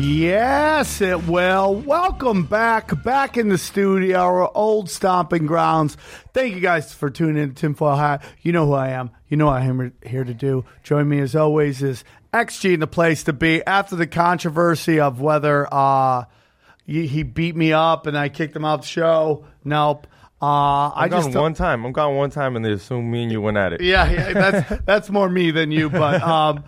Yes, it will. Welcome back, back in the studio, our old stomping grounds. Thank you guys for tuning in to Tinfoil Hat. You know who I am. You know what I'm here to do. Join me as always is XG in the place to be after the controversy of whether uh, he beat me up and I kicked him out the show. Nope. Uh, I I'm just one time. I'm gone one time, and they assume me and you went at it. yeah, yeah, that's that's more me than you, but um,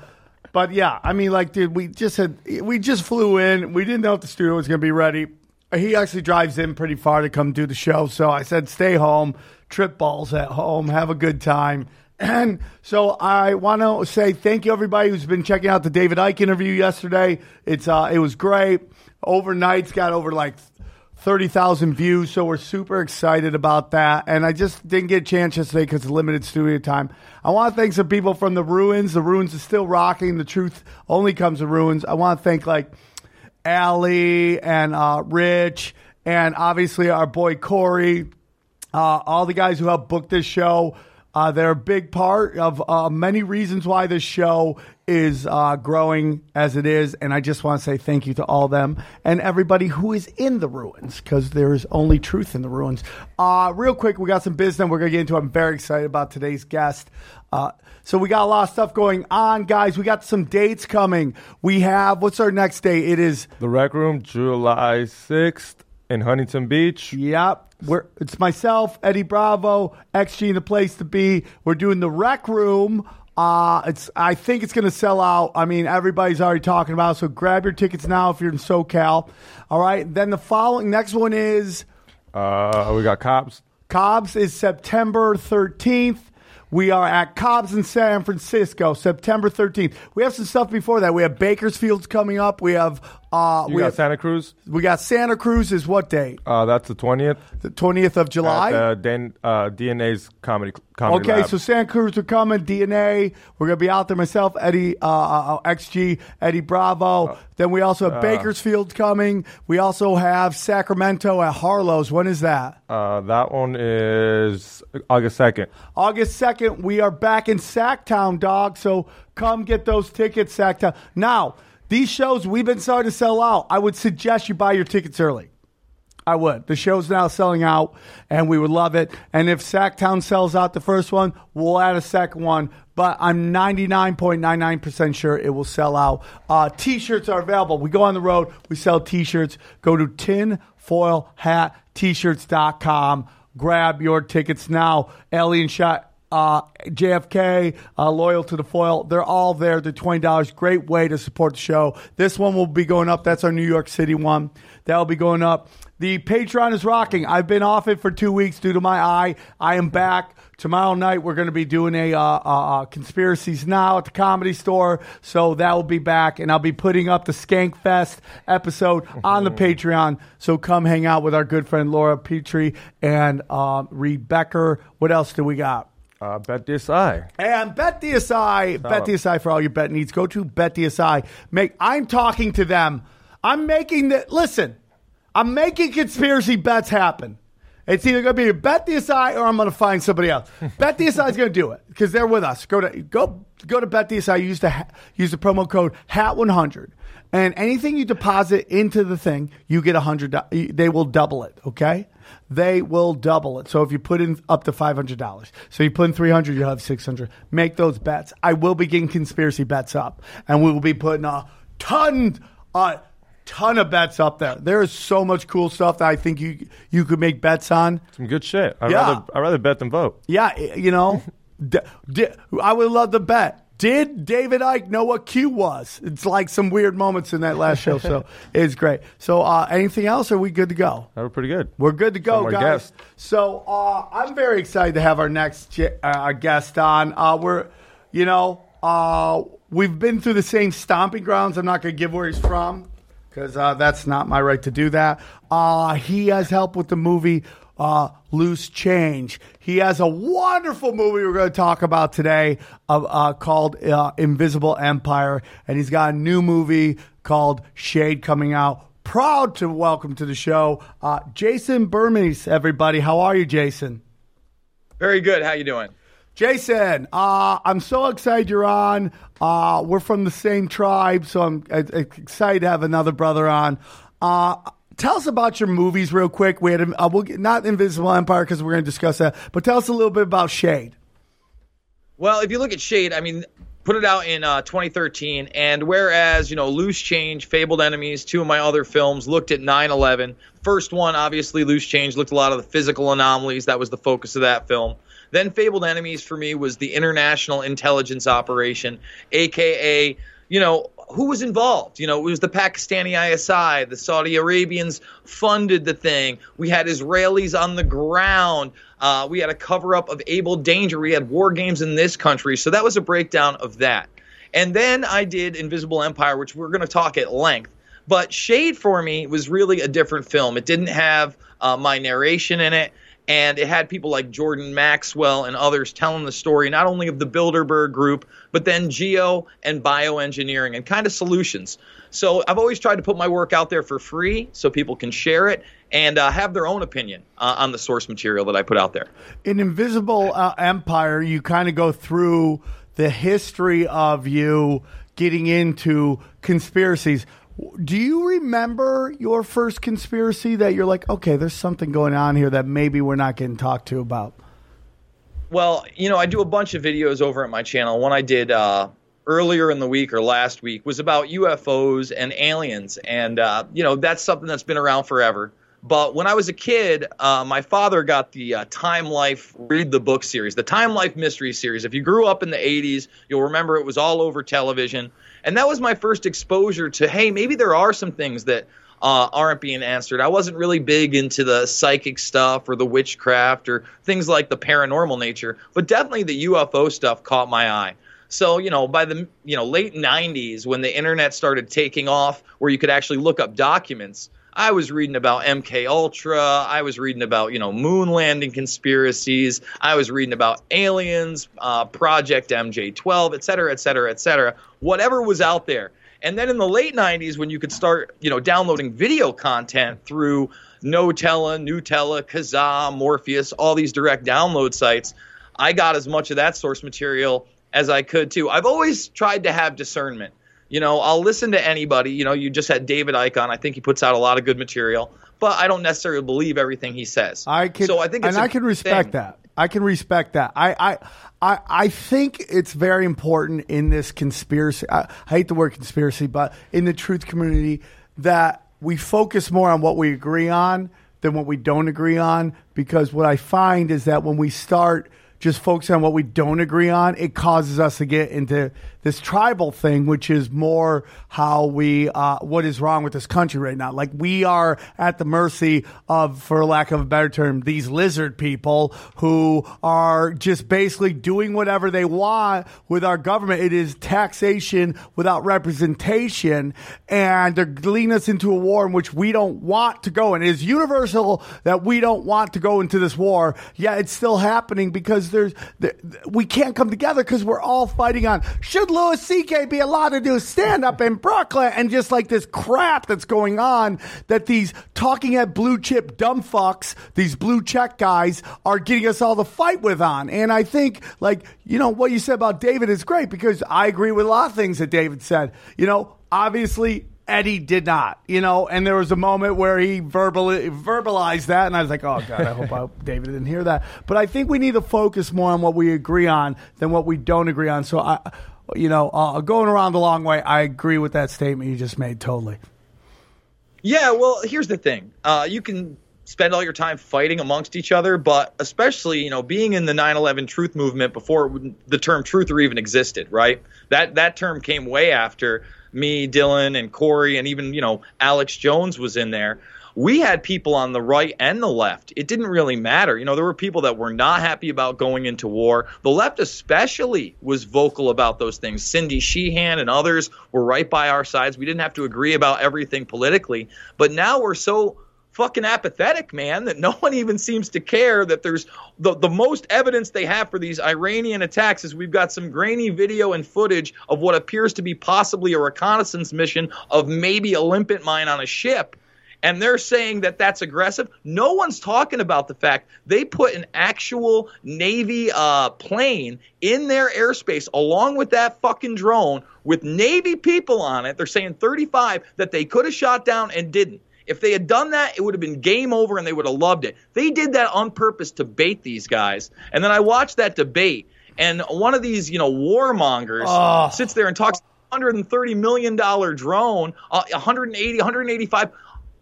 but yeah, I mean, like, dude, we just had we just flew in. We didn't know if the studio was going to be ready. He actually drives in pretty far to come do the show, so I said, stay home, trip balls at home, have a good time. And so I want to say thank you everybody who's been checking out the David Icke interview yesterday. It's uh, it was great. Overnight's got over like 30,000 views, so we're super excited about that. And I just didn't get a chance yesterday because of limited studio time. I want to thank some people from the Ruins. The Ruins is still rocking. The truth only comes to Ruins. I want to thank like Allie and uh, Rich and obviously our boy Corey, uh, all the guys who helped book this show. Uh, they're a big part of uh, many reasons why this show is uh, growing as it is. And I just want to say thank you to all of them and everybody who is in the ruins because there is only truth in the ruins. Uh, real quick, we got some business we're going to get into. I'm very excited about today's guest. Uh, so we got a lot of stuff going on, guys. We got some dates coming. We have, what's our next date? It is The Rec Room, July 6th in Huntington Beach. Yep. We're, it's myself, Eddie Bravo, XG, the place to be. We're doing the rec room. Uh, it's. I think it's going to sell out. I mean, everybody's already talking about. it, So grab your tickets now if you're in SoCal. All right. Then the following next one is Uh, we got Cobb's. Cobb's is September 13th. We are at Cobb's in San Francisco, September 13th. We have some stuff before that. We have Bakersfield's coming up. We have uh, You we got have, Santa Cruz. we got Santa Cruz is what date? Uh, that's the 20th. The 20th of July. At, uh, Dan, uh, DNA's comedy. comedy Okay, Lab. so Santa Cruz are coming. DNA, we're gonna be out there. Myself, Eddie, uh, uh, XG, Eddie Bravo. then we also have Bakersfield coming. We also have Sacramento at Harlow's. When is that? uh, that one is August 2nd. August second. We are back in Sacktown, dog. So come get those tickets, Sacktown. Now these shows we've been starting to sell out. I would suggest you buy your tickets early. I would. The show's now selling out, and we would love it. And if Sacktown sells out the first one, we'll add a second one. But I'm 99.99% sure it will sell out. Uh, t-shirts are available. We go on the road. We sell t-shirts. Go to tinfoilhattshirts.com. Grab your tickets now. Alien Shot uh, JFK, uh, Loyal to the Foil. They're all there. They're $20. Great way to support the show. This one will be going up. That's our New York City one. That'll be going up. The Patreon is rocking. I've been off it for two weeks due to my eye. I am back. Tomorrow night, we're going to be doing a uh, uh, uh, Conspiracies Now at the Comedy Store. So that will be back. And I'll be putting up the Skank Fest episode on the Patreon. So come hang out with our good friend Laura Petrie and uh, Rebecca. What else do we got? Uh, Bet Eye. And BetDSI, up. BetDSI for all your bet needs. Go to BetDSI. Make I'm talking to them. I'm making the listen. I'm making conspiracy bets happen. It's either going to be a BetDSI or I'm going to find somebody else. BetDSI is going to do it because they're with us. Go to go go to BetDSI. Use the use the promo code HAT100, and anything you deposit into the thing, you get a hundred. They will double it. Okay, they will double it. So if you put in up to five hundred dollars, so you put in three hundred, you have six hundred. Make those bets. I will be getting conspiracy bets up, and we will be putting a ton. a ton of bets up there. There is so much cool stuff that I think you you could make bets on. Some good shit. I'd Yeah. rather I'd rather bet than vote. Yeah, you know, D- di- I would love to bet. Did David Icke know what Q was? It's like some weird moments in that last show, so it's great. So, uh, anything else? Are we good to go? Was pretty good. We're good to go, Some guys. So uh, I'm very excited to have our next ge- uh, our guest on. Uh, we're, you know, uh, we've been through the same stomping grounds. I'm not going to give where he's from because uh, that's not my right to do that. Uh, he has helped with the movie uh, Loose Change. He has a wonderful movie we're going to talk about today uh, uh, called uh, Invisible Empire, and he's got a new movie called Shade coming out. Proud to welcome to the show uh, Jason Bermas, everybody. How are you, Jason? Very good. How you doing? Jason, uh, I'm so excited you're on. Uh, we're from the same tribe, so I'm uh, excited to have another brother on. Uh, tell us about your movies real quick. We had uh, we'll get, not Invisible Empire because we're going to discuss that, but tell us a little bit about Shade. Well, if you look at Shade, I mean, put it out in uh, 2013, and whereas you know Loose Change, Fabled Enemies, two of my other films looked at 9/11. First one, obviously, Loose Change looked a lot of the physical anomalies. That was the focus of that film. Then Fabled Enemies for me was the international intelligence operation, aka you know who was involved. You know, it was the Pakistani ISI, the Saudi Arabians funded the thing. We had Israelis on the ground. Uh, we had a cover up of Able Danger. We had war games in this country. So that was a breakdown of that. And then I did Invisible Empire, which we're going to talk at length. But Shade for me was really a different film. It didn't have uh, my narration in it and it had people like Jordan Maxwell and others telling the story not only of the Bilderberg group, but then geo and bioengineering and kind of solutions. So I've always tried to put my work out there for free so people can share it and uh, have their own opinion uh, on the source material that I put out there. In Invisible uh, Empire, you kind of go through the history of you getting into conspiracies. Do you remember your first conspiracy that you're like, okay, there's something going on here that maybe we're not getting talked to about? Well, you know, I do a bunch of videos over at my channel. One I did uh, earlier in the week or last week was about UFOs and aliens, and uh, you know that's something that's been around forever. But when I was a kid, uh, my father got the uh, Time Life Read the Book series, the Time Life Mystery series. If you grew up in the 80s, you'll remember it was all over television. And that was my first exposure to, hey, maybe there are some things that uh, aren't being answered. I wasn't really big into the psychic stuff or the witchcraft or things like the paranormal nature, but definitely the UFO stuff caught my eye. So, you know, by the you know late 90s when the internet started taking off where you could actually look up documents, I was reading about MK Ultra, I was reading about, you know, moon landing conspiracies, I was reading about aliens, uh, Project MJ12, et cetera, et cetera, et cetera. Whatever was out there. And then in the late 90s, when you could start, you know, downloading video content through Notella, Gnutella, Kazaa, Morpheus, all these direct download sites, I got as much of that source material as I could too. I've always tried to have discernment. You know, I'll listen to anybody. You know, you just had David Icke on. I think he puts out a lot of good material, but I don't necessarily believe everything he says. I can, so I think, it's and I can respect thing. that. I can respect that. I, I, I, I think it's very important in this conspiracy. I, I hate the word conspiracy, but in the truth community, that we focus more on what we agree on than what we don't agree on. Because what I find is that when we start just focusing on what we don't agree on, it causes us to get into this tribal thing, which is more how we, uh, what is wrong with this country right now. Like we are at the mercy of, for lack of a better term, these lizard people who are just basically doing whatever they want with our government. It is taxation without representation, and they're leading us into a war in which we don't want to go. And it is universal that we don't want to go into this war. Yeah, it's still happening because there's there, we can't come together because we're all fighting on should Louis C.K. be allowed to do stand up in Brooklyn and just like this crap that's going on that these talking at blue chip dumb fucks, these blue check guys are getting us all to fight with on. And I think like you know what you said about David is great because I agree with a lot of things that David said. You know, obviously Eddie did not, you know, and there was a moment where he verbally verbalized that, and I was like, "Oh God, I hope I, David didn't hear that." But I think we need to focus more on what we agree on than what we don't agree on. So I, you know, uh, going around the long way, I agree with that statement you just made totally. Yeah, well, here's the thing. Uh, you can spend all your time fighting amongst each other, but especially, you know, being in the 9/11 truth movement before the term truther even existed, right? That that term came way after me, Dylan, and Corey, and even you know Alex Jones was in there. We had people on the right and the left. It didn't really matter. You know, there were people that were not happy about going into war. The left, especially, was vocal about those things. Cindy Sheehan and others were right by our sides. We didn't have to agree about everything politically. But now we're so fucking apathetic, man, that no one even seems to care that there's the, the most evidence they have for these Iranian attacks is we've got some grainy video and footage of what appears to be possibly a reconnaissance mission of maybe a limpet mine on a ship. And they're saying that that's aggressive. No one's talking about the fact they put an actual Navy uh, plane in their airspace along with that fucking drone with Navy people on it. They're saying 35 that they could have shot down and didn't. If they had done that, it would have been game over and they would have loved it. They did that on purpose to bait these guys. And then I watched that debate, and one of these, you know, warmongers Oh. sits there and talks 130 million dollar drone, uh, 180, 185,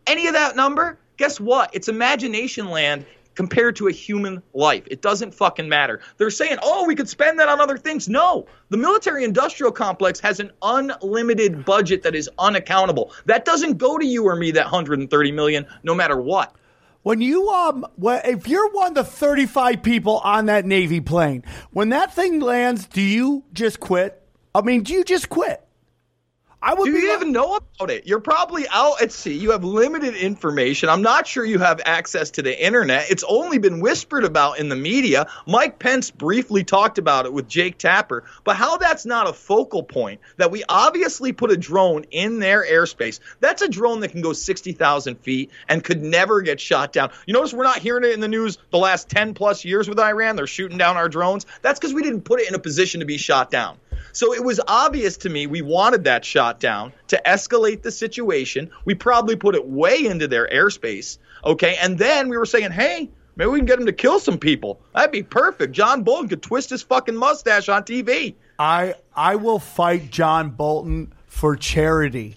any of that number. Guess what? It's imagination land compared to a human life. It doesn't fucking matter. They're saying, oh, we could spend that on other things. No, the military industrial complex has an unlimited budget that is unaccountable. That doesn't go to you or me, that 130 million, no matter what. When you um, if you're one of the 35 people on that Navy plane, when that thing lands, do you just quit? I mean, do you just quit? I would Do be you like- even know about it? You're probably out at sea. You have limited information. I'm not sure you have access to the internet. It's only been whispered about in the media. Mike Pence briefly talked about it with Jake Tapper. But how that's not a focal point, that we obviously put a drone in their airspace. That's a drone that can go 60,000 feet and could never get shot down. You notice we're not hearing it in the news the last 10 plus years with Iran. They're shooting down our drones. That's because we didn't put it in a position to be shot down. So it was obvious to me we wanted that shot down to escalate the situation. We probably put it way into their airspace. Okay. And then we were saying, hey, maybe we can get him to kill some people. That'd be perfect. John Bolton could twist his fucking mustache on TV. I I will fight John Bolton for charity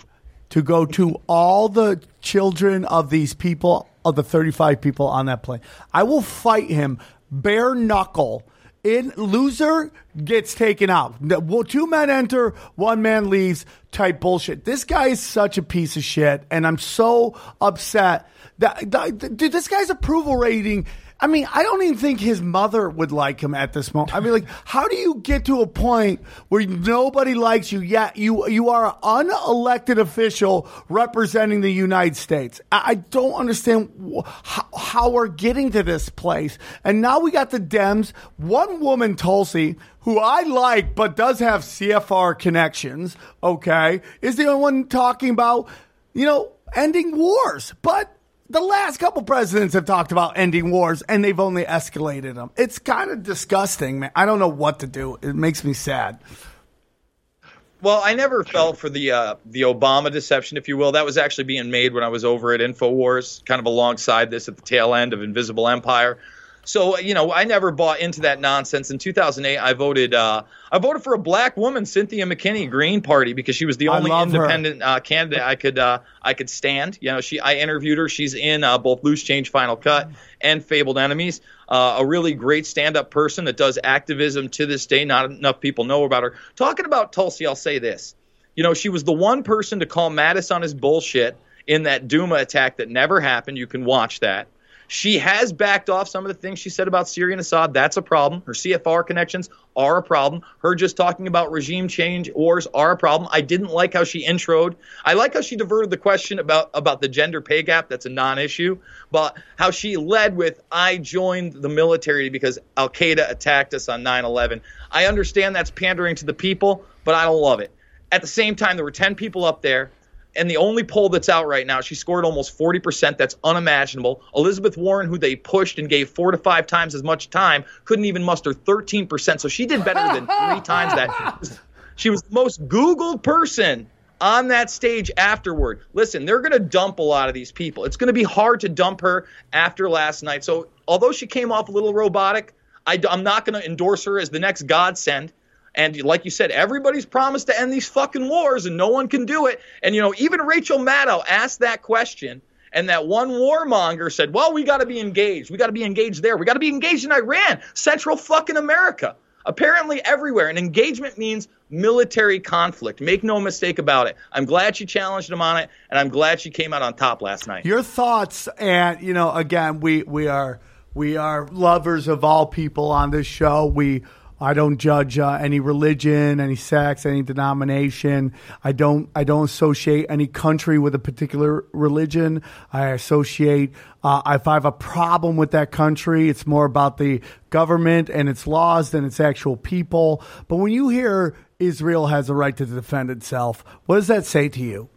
to go to all the children of these people of the 35 people on that plane. I will fight him bare knuckle. In loser gets taken out. Two men enter, one man leaves. Type bullshit. This guy is such a piece of shit, and I'm so upset that, that dude. This guy's approval rating. I mean, I don't even think his mother would like him at this moment. I mean, like, how do you get to a point where nobody likes you yet you you are an unelected official representing the United States? I, don't understand wh- how we're getting to this place. And now we got the Dems. One woman, Tulsi, who I like but does have CFR connections. Okay, is the only one talking about you know ending wars, but the last couple presidents have talked about ending wars and they've only escalated them. It's kind of disgusting, man. I don't know what to do. It makes me sad. Well, I never fell for the uh, the Obama deception, if you will. That was actually being made when I was over at Infowars, kind of alongside this at the tail end of Invisible Empire. So you know, I never bought into that nonsense. In 2008, I voted. Uh, I voted for a black woman, Cynthia McKinney, Green Party, because she was the only independent uh, candidate I could uh, I could stand. You know, she I interviewed her. She's in uh, both Loose Change Final Cut and Fabled Enemies. Uh, a really great stand-up person that does activism to this day. Not enough people know about her. Talking about Tulsi, I'll say this. You know, she was the one person to call Mattis on his bullshit in that Duma attack that never happened. You can watch that. She has backed off some of the things she said about Syria and Assad. That's a problem. Her CFR connections are a problem. Her just talking about regime change wars are a problem. I didn't like how she introed. I like how she diverted the question about, about the gender pay gap. That's a non issue. But how she led with, I joined the military because Al Qaeda attacked us on 9 11. I understand that's pandering to the people, but I don't love it. At the same time, there were 10 people up there and the only poll that's out right now, she scored almost 40%. That's unimaginable. Elizabeth Warren, who they pushed and gave four to five times as much time, couldn't even muster 13%. So she did better than three times that. She was the most Googled person on that stage afterward. Listen, they're going to dump a lot of these people. It's going to be hard to dump her after last night. So although she came off a little robotic, I, am not going to endorse her as the next godsend. And like you said, everybody's promised to end these fucking wars and no one can do it. And, you know, even Rachel Maddow asked that question And that one warmonger said, well, we got to be engaged. We got to be engaged there. We got to be engaged in Iran, Central fucking America. Apparently, everywhere. And engagement means military conflict. Make no mistake about it. I'm glad she challenged him on it, and I'm glad she came out on top last night. Your thoughts, and you know, again, we we are we are lovers of all people on this show. We I don't judge uh, any religion, any sex, any denomination. I don't. I don't associate any country with a particular religion. I associate. Uh, if I have a problem with that country, it's more about the government and its laws than its actual people. But when you hear Israel has a right to defend itself, what does that say to you?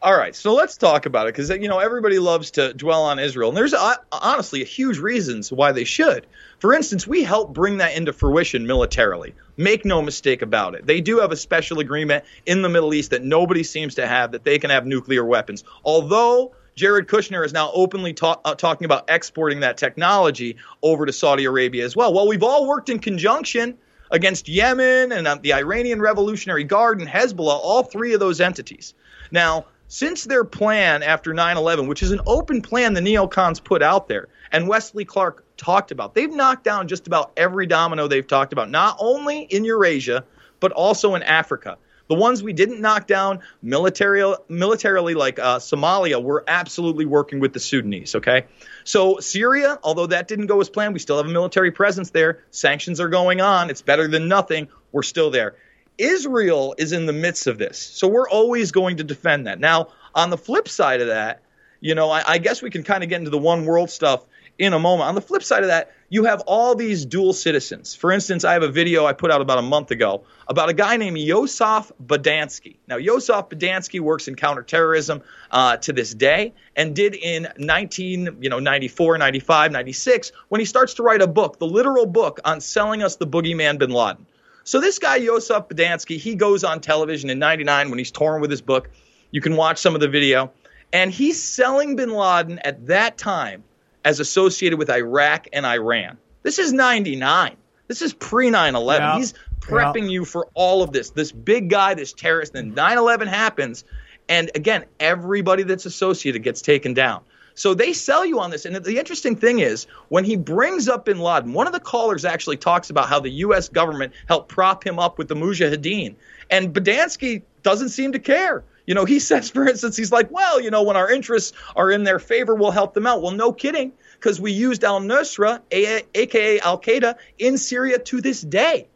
All right, so let's talk about it because you know everybody loves to dwell on Israel, and there's uh, honestly a huge reasons why they should. For instance, we help bring that into fruition militarily. Make no mistake about it. They do have a special agreement in the Middle East that nobody seems to have that they can have nuclear weapons. Although Jared Kushner is now openly ta- uh, talking about exporting that technology over to Saudi Arabia as well. Well, we've all worked in conjunction against Yemen and uh, the Iranian Revolutionary Guard and Hezbollah, all three of those entities. Now, since their plan after 9 11, which is an open plan the neocons put out there, and Wesley Clark talked about, they've knocked down just about every domino they've talked about, not only in Eurasia, but also in Africa. The ones we didn't knock down military, militarily, like uh, Somalia, we're absolutely working with the Sudanese, okay? So, Syria, although that didn't go as planned, we still have a military presence there. Sanctions are going on. It's better than nothing. We're still there. Israel is in the midst of this. So we're always going to defend that. Now, on the flip side of that, you know, I, I guess we can kind of get into the one world stuff in a moment. On the flip side of that, you have all these dual citizens. For instance, I have a video I put out about a month ago about a guy named Yosef Bodansky. Now, Yosef Bodansky works in counterterrorism uh, to this day and did in 19, you know, 94, 95, 96 when he starts to write a book, the literal book on selling us the boogeyman bin Laden. So this guy, Yosef Bodansky, he goes on television in 99 when he's torn with his book. You can watch some of the video. And he's selling bin Laden at that time as associated with Iraq and Iran. This is 99. This is pre 9 11. He's prepping Yeah. you for all of this. This big guy, this terrorist, then mm-hmm. 9 11 happens. And again, everybody that's associated gets taken down. So they sell you on this. And the interesting thing is, when he brings up bin Laden, one of the callers actually talks about how the U.S. government helped prop him up with the Mujahideen. And Bodansky doesn't seem to care. You know, he says, for instance, he's like, well, you know, when our interests are in their favor, we'll help them out. Well, no kidding, because we used al Nusra, aka Al Qaeda, in Syria to this day.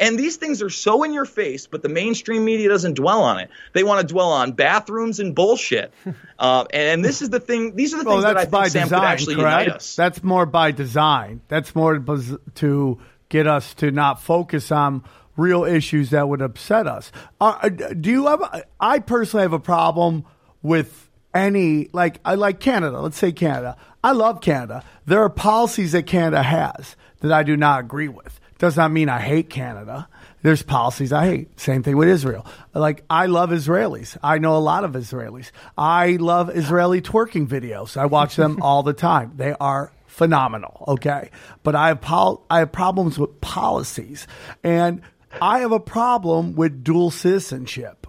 And these things are so in your face, but the mainstream media doesn't dwell on it. They want to dwell on bathrooms and bullshit. Uh, and this is the thing. These are the Well, things that I that's think by Sam design, could actually correct? unite us. That's more by design. That's more to get us to not focus on real issues that would upset us. Uh, uh, do you have? I personally have a problem with any like I like Canada. Let's say Canada. I love Canada. There are policies that Canada has that I do not agree with. Does not mean I hate Canada. There's policies I hate. Same thing with Israel. Like I love Israelis. I know a lot of Israelis. I love Israeli twerking videos. I watch them all the time. They are phenomenal. Okay, but I have pol- I have problems with policies, and I have a problem with dual citizenship.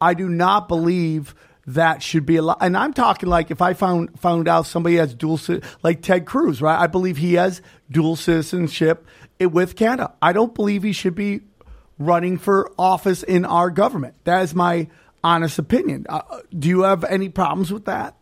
I do not believe that should be allowed. And I'm talking like if I found found out somebody has dual like Ted Cruz, right? I believe he has dual citizenship with Canada. I don't believe he should be running for office in our government. That is my honest opinion. Uh, do you have any problems with that?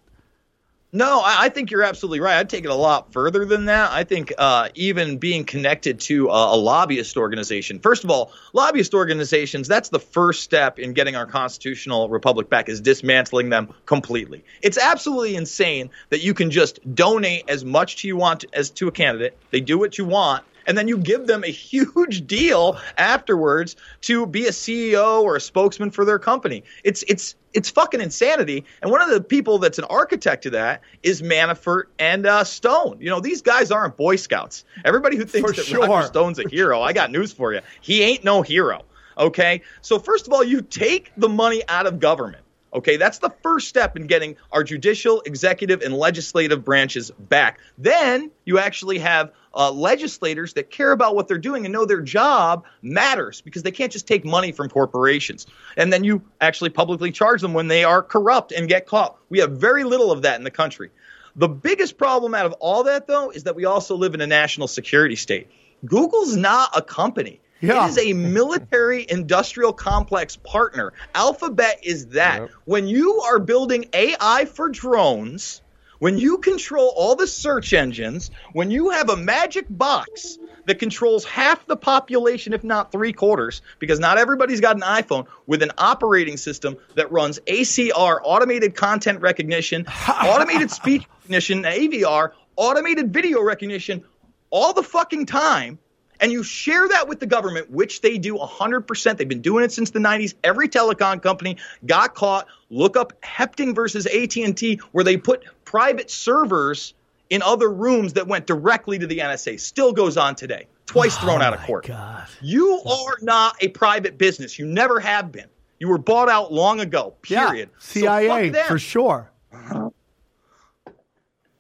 No, I, think you're absolutely right. I'd take it a lot further than that. I think uh, even being connected to a, a lobbyist organization. First of all, lobbyist organizations, that's the first step in getting our constitutional republic back, is dismantling them completely. It's absolutely insane that you can just donate as much to you want as to a candidate. They do what you want. And then you give them a huge deal afterwards to be a CEO or a spokesman for their company. It's it's it's fucking insanity. And one of the people that's an architect to that is Manafort and uh, Stone. You know, these guys aren't Boy Scouts. Everybody who thinks For that sure. Roger Stone's a hero, I got news for you. He ain't no hero. Okay. So first of all, you take the money out of government. Okay, that's the first step in getting our judicial, executive, and legislative branches back. Then you actually have uh, legislators that care about what they're doing and know their job matters because they can't just take money from corporations. And then you actually publicly charge them when they are corrupt and get caught. We have very little of that in the country. The biggest problem out of all that, though, is that we also live in a national security state. Google's not a company. Yeah. It is a military industrial complex partner. Alphabet is that. Yep. When you are building AI for drones, when you control all the search engines, when you have a magic box that controls half the population, if not three quarters, because not everybody's got an iPhone, with an operating system that runs ACR, automated content recognition, automated speech recognition, AVR, automated video recognition, all the fucking time, and you share that with the government, which they do 100%. They've been doing it since the 90s. Every telecom company got caught. Look up Hepting versus AT&T, where they put private servers in other rooms that went directly to the NSA. Still goes on today. Twice thrown oh out of court. God. You are not a private business. You never have been. You were bought out long ago. Period. Yeah, CIA fuck them. for sure.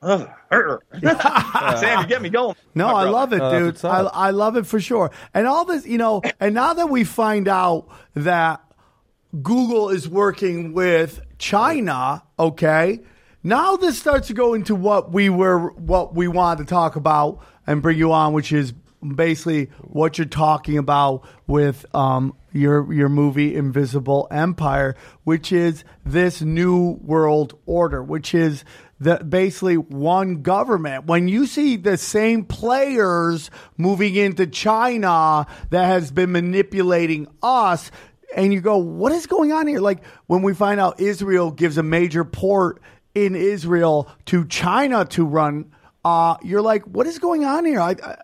Ugh. Sam, you get me going. No, I love it, Uh, dude. what's I. I love it for sure. And all this, you know, and now that we find out that Google is working with China, okay, now this starts to go into what we were, what we wanted to talk about and bring you on, which is basically what you're talking about with um, your your movie Invisible Empire, which is this new world order, which is the basically one government. When you see the same players moving into China that has been manipulating us, and you go, what is going on here? Like when we find out Israel gives a major port in Israel to China to run, uh, you're like, what is going on here? I, I,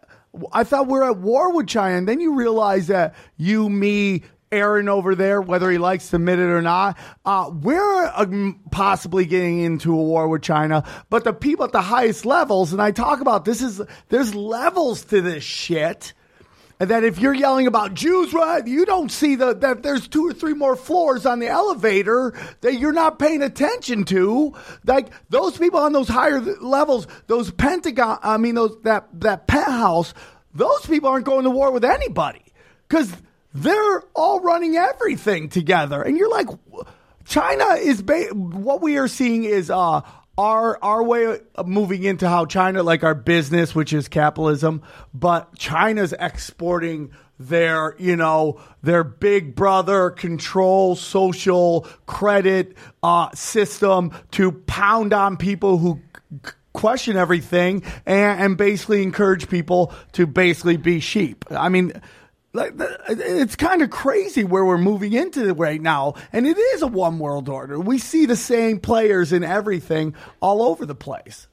I thought we are at war with China, and then you realize that you, me, Aaron over there, whether he likes to admit it or not, uh, we're um, possibly getting into a war with China. But the people at the highest levels, and I talk about this is there's levels to this shit. And that if you're yelling about Jews, right, you don't see the, that there's two or three more floors on the elevator that you're not paying attention to. Like those people on those higher levels, those Pentagon, I mean, those that that penthouse, those people aren't going to war with anybody because they're all running everything together. And you're like, China is ba- what we are seeing is uh, our our way of moving into how China like our business, which is capitalism, but China's exporting their you know their big brother control social credit uh, system to pound on people who question everything and, and basically encourage people to basically be sheep. I mean like it's kind of crazy where we're moving into right now and it is a one world order we see the same players in everything all over the place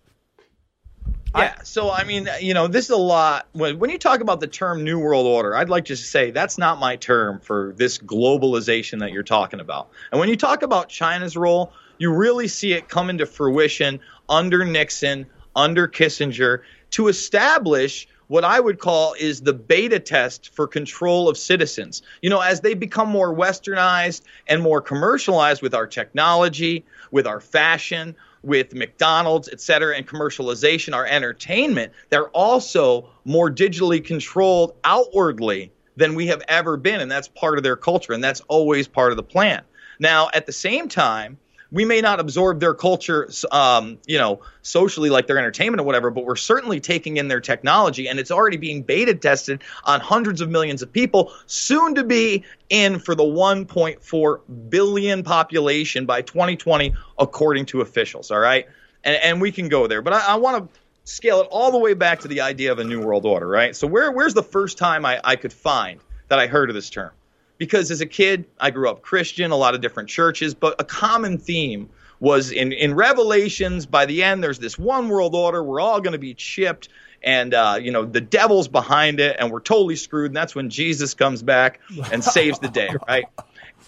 Yeah, so I mean, you know, this is a lot. When, when you talk about the term New World Order, I'd like to say that's not my term for this globalization that you're talking about. And when you talk about China's role, you really see it come into fruition under Nixon, under Kissinger, to establish what I would call is the beta test for control of citizens. You know, as they become more westernized and more commercialized with our technology, with our fashion, with McDonald's, et cetera, and commercialization, our entertainment, they're also more digitally controlled outwardly than we have ever been. And that's part of their culture, and that's always part of the plan. Now, at the same time, we may not absorb their culture, um, you know, socially like their entertainment or whatever, but we're certainly taking in their technology, and it's already being beta tested on hundreds of millions of people, soon to be in for the 1.4 billion population by 2020, according to officials. All right, and and we can go there, but I, I want to scale it all the way back to the idea of a new world order. Right. So where where's the first time I, I could find that I heard of this term? Because as a kid, I grew up Christian, a lot of different churches, but a common theme was in, in Revelations, by the end, there's this one world order. We're all going to be chipped, and, uh, you know, the devil's behind it, and we're totally screwed. And that's when Jesus comes back and saves the day, right?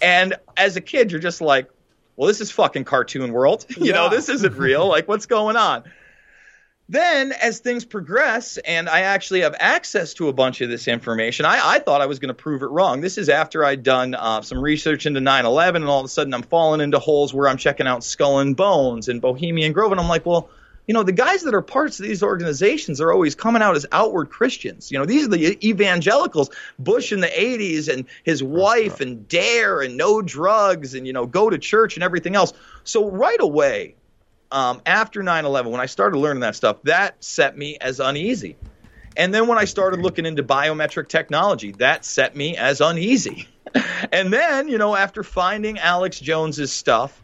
And as a kid, you're just like, well, this is fucking cartoon world. You know, this isn't real. Like, what's going on? Then as things progress and I actually have access to a bunch of this information, I, I thought I was going to prove it wrong. This is after I'd done uh, some research into 9/11, and all of a sudden I'm falling into holes where I'm checking out Skull and Bones and Bohemian Grove, and I'm like, well. You know, the guys that are parts of these organizations are always coming out as outward Christians. You know, these are the evangelicals. Bush in the 80s and his wife and Dare and no drugs and, you know, go to church and everything else. So right away, um, after 9/11, when I started learning that stuff, that set me as uneasy. And then when I started looking into biometric technology, that set me as uneasy. and then, you know, after finding Alex Jones's stuff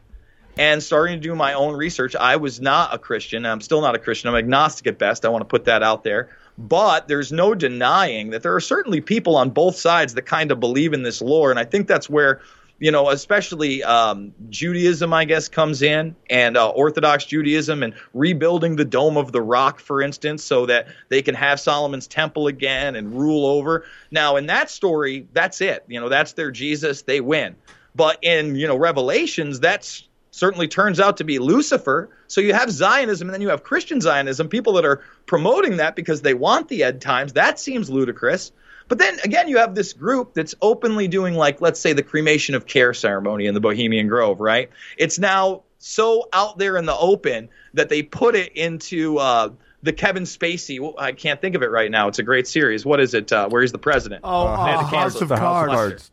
and starting to do my own research, I was not a Christian. I'm still not a Christian. I'm agnostic at best. I want to put that out there. But there's no denying that there are certainly people on both sides that kind of believe in this lore. And I think that's where you know, especially um, Judaism, I guess, comes in, and uh, Orthodox Judaism, and rebuilding the Dome of the Rock, for instance, so that they can have Solomon's temple again and rule over. Now, in that story, that's it. You know, that's their Jesus. They win. But in you know Revelations, that's certainly turns out to be Lucifer. So you have Zionism, and then you have Christian Zionism, people that are promoting that because they want the end times. That seems ludicrous. But then again, you have this group that's openly doing, like, let's say, the cremation of care ceremony in the Bohemian Grove, right? It's now so out there in the open that they put it into uh, the Kevin Spacey. well, I can't think of it right now. It's a great series. What is it? Uh, where he's the president? Oh, uh, Man, House of House of Cards. Cards.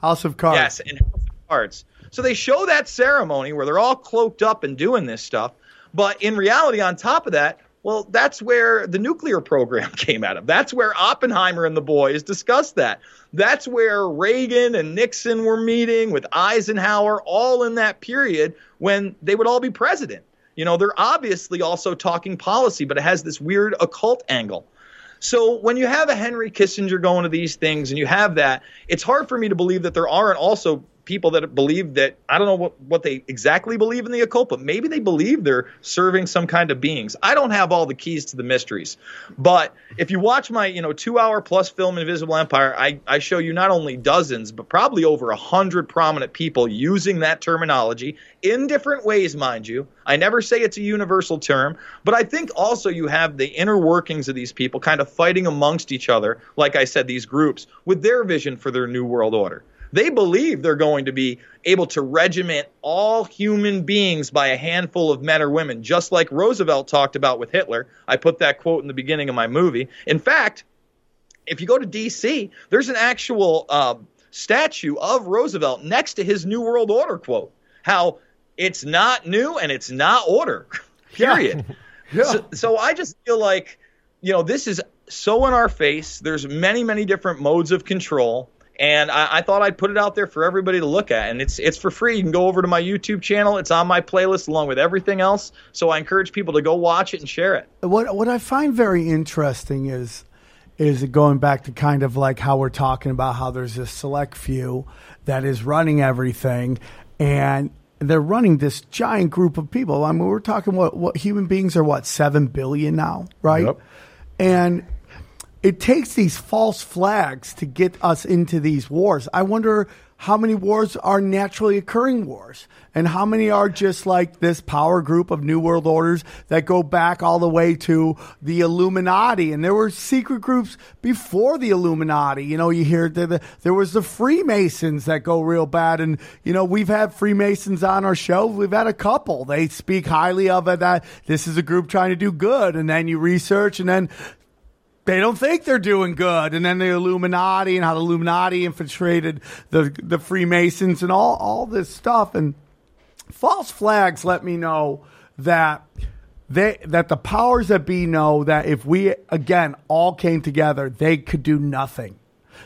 House of Cards. Yes, and House of Cards. So they show that ceremony where they're all cloaked up and doing this stuff. But in reality, on top of that, well, that's where the nuclear program came out of. That's where Oppenheimer and the boys discussed that. That's where Reagan and Nixon were meeting with Eisenhower, all in that period when they would all be president. You know, they're obviously also talking policy, but it has this weird occult angle. So when you have a Henry Kissinger going to these things and you have that, it's hard for me to believe that there aren't also people that believe that I don't know what, what they exactly believe in the occult, but maybe they believe they're serving some kind of beings. I don't have all the keys to the mysteries. But if you watch my, you know, two hour plus film Invisible Empire, I, I show you not only dozens, but probably over a hundred prominent people using that terminology in different ways, mind you. I never say it's a universal term, but I think also you have the inner workings of these people kind of fighting amongst each other, like I said, these groups, with their vision for their new world order. They believe they're going to be able to regiment all human beings by a handful of men or women, just like Roosevelt talked about with Hitler. I put that quote in the beginning of my movie. In fact, if you go to D.C., there's an actual uh, statue of Roosevelt next to his New World Order quote. How it's not new and it's not order. Period. So, so I just feel like, you know, this is so in our face. There's many, many different modes of control. And I, I thought I'd put it out there for everybody to look at, and it's it's for free. You can go over to my YouTube channel; it's on my playlist along with everything else. So I encourage people to go watch it and share it. What what I find very interesting is is going back to kind of like how we're talking about how there's this select few that is running everything, and they're running this giant group of people. I mean, we're talking what what human beings are what seven billion now, right? Yep. And it takes these false flags to get us into these wars. I wonder how many wars are naturally occurring wars and how many are just like this power group of new world orders that go back all the way to the Illuminati. And there were secret groups before the Illuminati. You know you hear that the, there was the Freemasons that go real bad. And you know we've had Freemasons on our show. We've had a couple. They speak highly of it that this is a group trying to do good. And then you research and then they don't think they're doing good. And then the Illuminati and how the Illuminati infiltrated the the Freemasons and all all this stuff and false flags let me know that they that the powers that be know that if we again all came together, they could do nothing.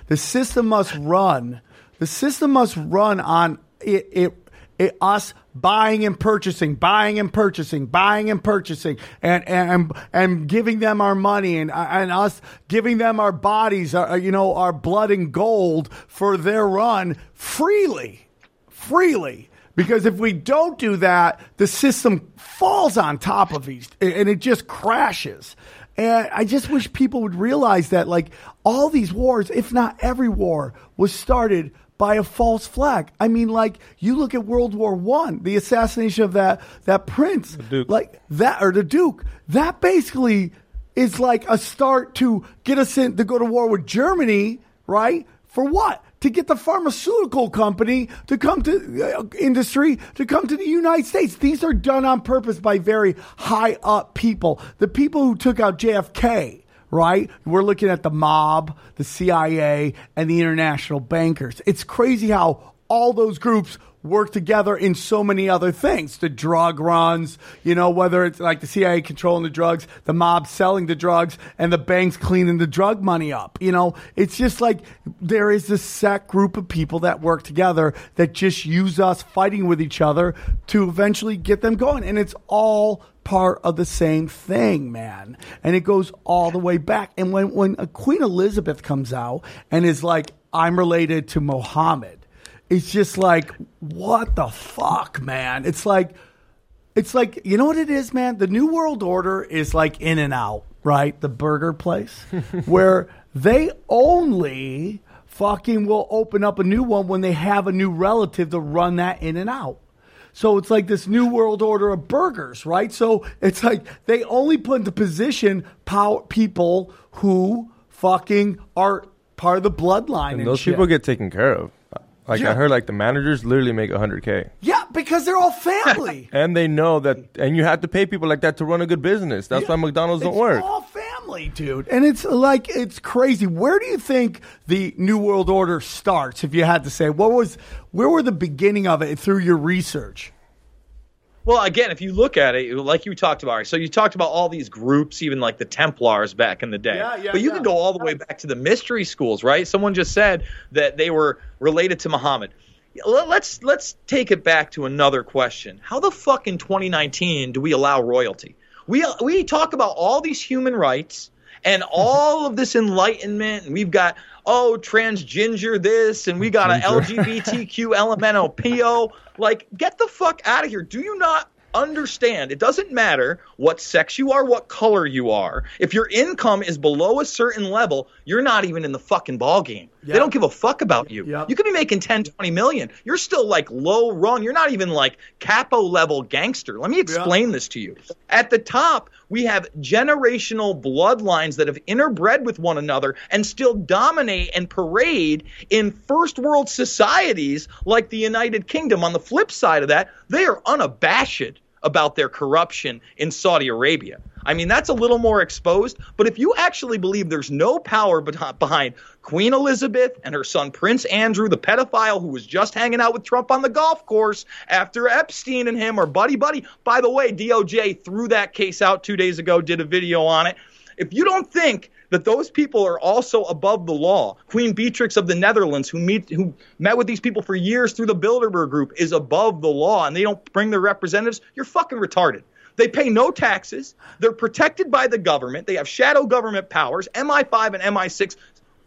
The system must run. The system must run on it, it, it us buying and purchasing, buying and purchasing, buying and purchasing, and and and giving them our money and and us giving them our bodies, our, you know, our blood and gold for their run freely, freely. Because if we don't do that, the system falls on top of each, and it just crashes. And I just wish people would realize that, like, all these wars, if not every war, was started by a false flag. I mean, like you look at World War One, the assassination of that that prince, like that or the Duke. That basically is like a start to get us in to go to war with Germany, right? For what? To get the pharmaceutical company to come to uh, industry to come to the United States. These are done on purpose by very high up people. The people who took out JFK, right? We're looking at the mob, the CIA, and the international bankers. It's crazy how all those groups work together in so many other things. The drug runs, you know, whether it's like the CIA controlling the drugs, the mob selling the drugs, and the banks cleaning the drug money up. You know, it's just like there is this set group of people that work together that just use us fighting with each other to eventually get them going. And it's all part of the same thing, man. And it goes all the way back. And when, when Queen Elizabeth comes out and is like, I'm related to Mohammed, it's just like, what the fuck, man? It's like, it's like, you know what it is, man? The New World Order is like In and Out, right? The burger place, where they only fucking will open up a new one when they have a new relative to run that In and Out. So it's like this new world order of burgers, right? So it's like they only put into position power people who fucking are part of the bloodline. And, And those shit. people get taken care of. Like Yeah. I heard, like the managers literally make 100k, yeah, because they're all family. and they know that, and you have to pay people like that to run a good business. That's Yeah. why McDonald's don't work. all family, dude. And it's like it's crazy. Where do you think the New World Order starts? If you had to say, what was where were the beginning of it through your research? Well, again, if you look at it, like you talked about, so you talked about all these groups, even like the Templars back in the day. Yeah, yeah, but you yeah. can go all the way back to the mystery schools, right? Someone just said that they were related to Muhammad. Let- Let's let's take it back to another question. How the fuck in 2019 do we allow royalty? We we talk about all these human rights and mm-hmm. all of this enlightenment, and we've got oh transgender this, and we got a LGBTQ LMNOPO. Like, get the fuck out of here. Do you not understand? It doesn't matter what sex you are, what color you are. If your income is below a certain level, you're not even in the fucking ball game. They don't give a fuck about you. Yep. You could be making 10, 20 million. You're still like low run. You're not even like capo level gangster. Let me explain this to you. At the top, we have generational bloodlines that have interbred with one another and still dominate and parade in first world societies like the United Kingdom. On the flip side of that, they are unabashed about their corruption in Saudi Arabia. I mean, that's a little more exposed, but if you actually believe there's no power behind Queen Elizabeth and her son Prince Andrew, the pedophile who was just hanging out with Trump on the golf course after Epstein and him are buddy buddy. By the way, DOJ threw that case out two days ago, did a video on it. If you don't think that those people are also above the law, Queen Beatrix of the Netherlands, who meet who met with these people for years through the Bilderberg Group, is above the law, and they don't bring their representatives, you're fucking retarded. They pay no taxes. They're protected by the government. They have shadow government powers. MI5 and MI6,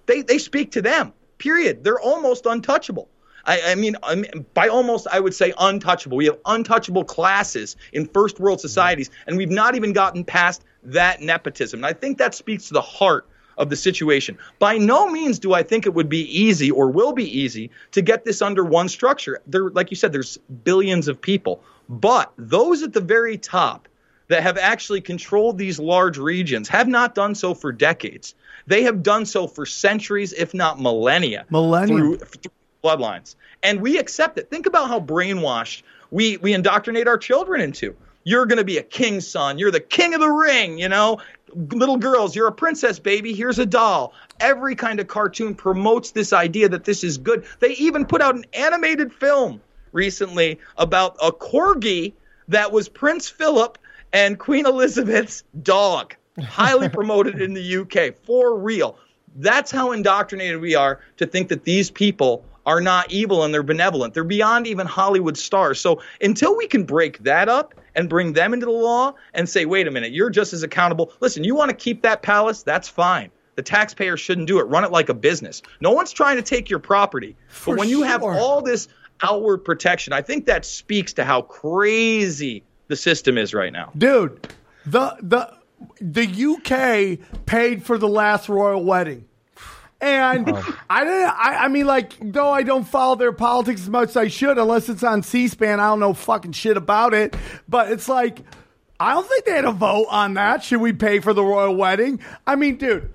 they, they speak to them. Period. They're almost untouchable. I, I, mean, I mean, by almost, I would say untouchable. We have untouchable classes in first world societies, and we've not even gotten past that nepotism. And I think that speaks to the heart of the situation. By no means do I think it would be easy or will be easy to get this under one structure. There, like you said, there's billions of people, but those at the very top that have actually controlled these large regions have not done so for decades. They have done so for centuries, if not millennia. Millennia. Through, through bloodlines. And we accept it. Think about how brainwashed we, we indoctrinate our children into. You're going to be a king's son. You're the king of the ring, you know? Little girls, you're a princess, baby. Here's a doll. Every kind of cartoon promotes this idea that this is good. They even put out an animated film recently about a corgi that was Prince Philip and Queen Elizabeth's dog. Highly promoted in the UK for real. That's how indoctrinated we are to think that these people are not evil and they're benevolent. They're beyond even Hollywood stars. So until we can break that up and bring them into the law and say, wait a minute, you're just as accountable. Listen, you want to keep that palace? That's fine. The taxpayer shouldn't do it. Run it like a business. No one's trying to take your property. For but when you have all this outward protection, I think that speaks to how crazy the system is right now. Dude, the the the UK paid for the last royal wedding. And I didn't. I, I mean, like, though I don't follow their politics as much as I should, unless it's on C-SPAN, I don't know fucking shit about it. But it's like, I don't think they had a vote on that. Should we pay for the royal wedding? I mean, dude,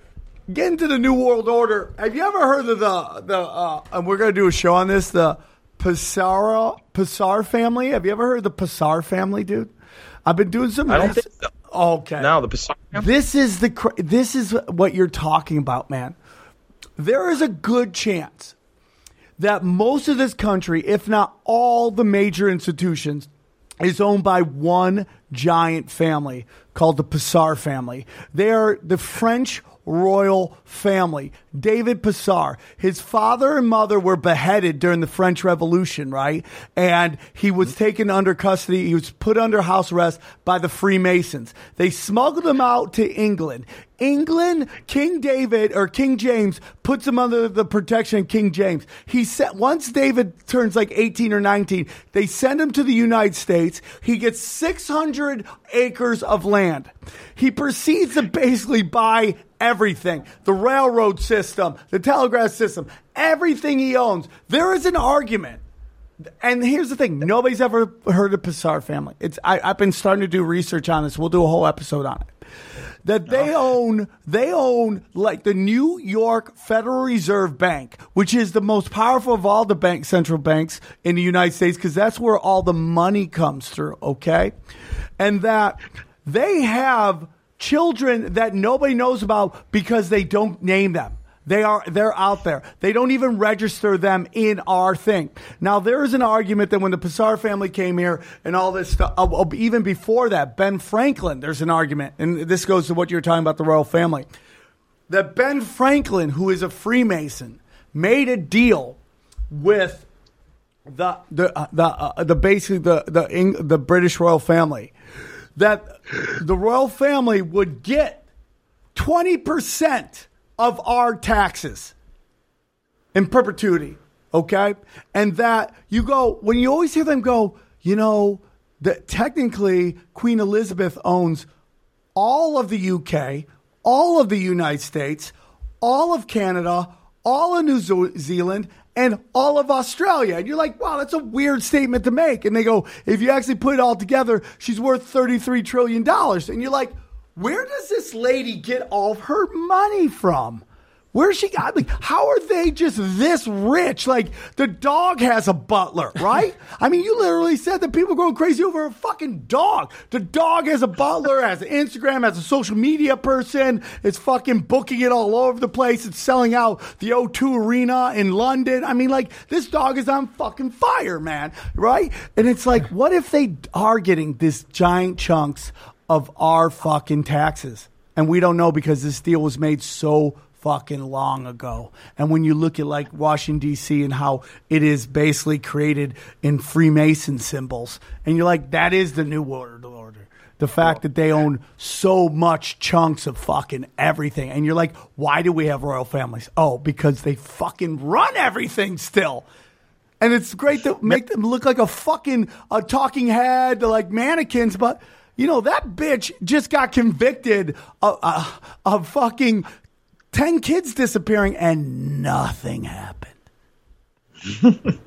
get into the new world order. Have you ever heard of the the? Uh, and we're gonna do a show on this. The Passara Passar family. Have you ever heard of the Passar family, dude? I've been doing some. I don't think so. Okay. Now the Passar. This is the this is what you're talking about, man. There is a good chance that most of this country, if not all the major institutions, is owned by one giant family called the Passar family. They are the French royal family. David Passar, his father and mother were beheaded during the French Revolution, right? And he was taken under custody. He was put under house arrest by the Freemasons. They smuggled him out to England. England, King David or King James puts him under the protection of King James. He sent once David turns like 18 or 19, they send him to the United States. He gets 600 acres of land. He proceeds to basically buy everything. The railroad system, the telegraph system, everything he owns. There is an argument and here's the thing: nobody's ever heard of Passar family. It's I, I've been starting to do research on this. We'll do a whole episode on it. That they uh-huh. own, they own like the New York Federal Reserve Bank, which is the most powerful of all the bank central banks in the United States, because that's where all the money comes through. Okay, and that they have children that nobody knows about because they don't name them. They are they're out there. They don't even register them in our thing. Now there is an argument that when the Passar family came here and all this stuff, uh, even before that, Ben Franklin. There's an argument, and this goes to what you're talking about the royal family. That Ben Franklin, who is a Freemason, made a deal with the the uh, the uh, the basically the the the British royal family that the royal family would get twenty percent of our taxes in perpetuity. Okay, and that you go when you always hear them go, you know, that technically Queen Elizabeth owns all of the UK, all of the United States, all of Canada, all of New Zealand, and all of Australia. And you're like, wow, that's a weird statement to make. And they go, if you actually put it all together, she's worth $33 trillion. And you're like, where does this lady get all her money from? Where's she got? Like, how are they just this rich? Like, the dog has a butler, right? I mean, you literally said that people are going crazy over a fucking dog. The dog has a butler, has an Instagram, has a social media person. It's fucking booking it all over the place. It's selling out the O2 Arena in London. I mean, like, this dog is on fucking fire, man, right? And it's like, what if they are getting this giant chunks of our fucking taxes? And we don't know because this deal was made so fucking long ago. And when you look at like Washington D.C. and how it is basically created in Freemason symbols, and you're like, that is the new world order. The fact that they own so much chunks of fucking everything, and you're like, why do we have royal families? Oh, because they fucking run everything still. And it's great to make them look like a fucking a talking head, like mannequins, but you know that bitch just got convicted of, uh, of fucking 10 kids disappearing and nothing happened.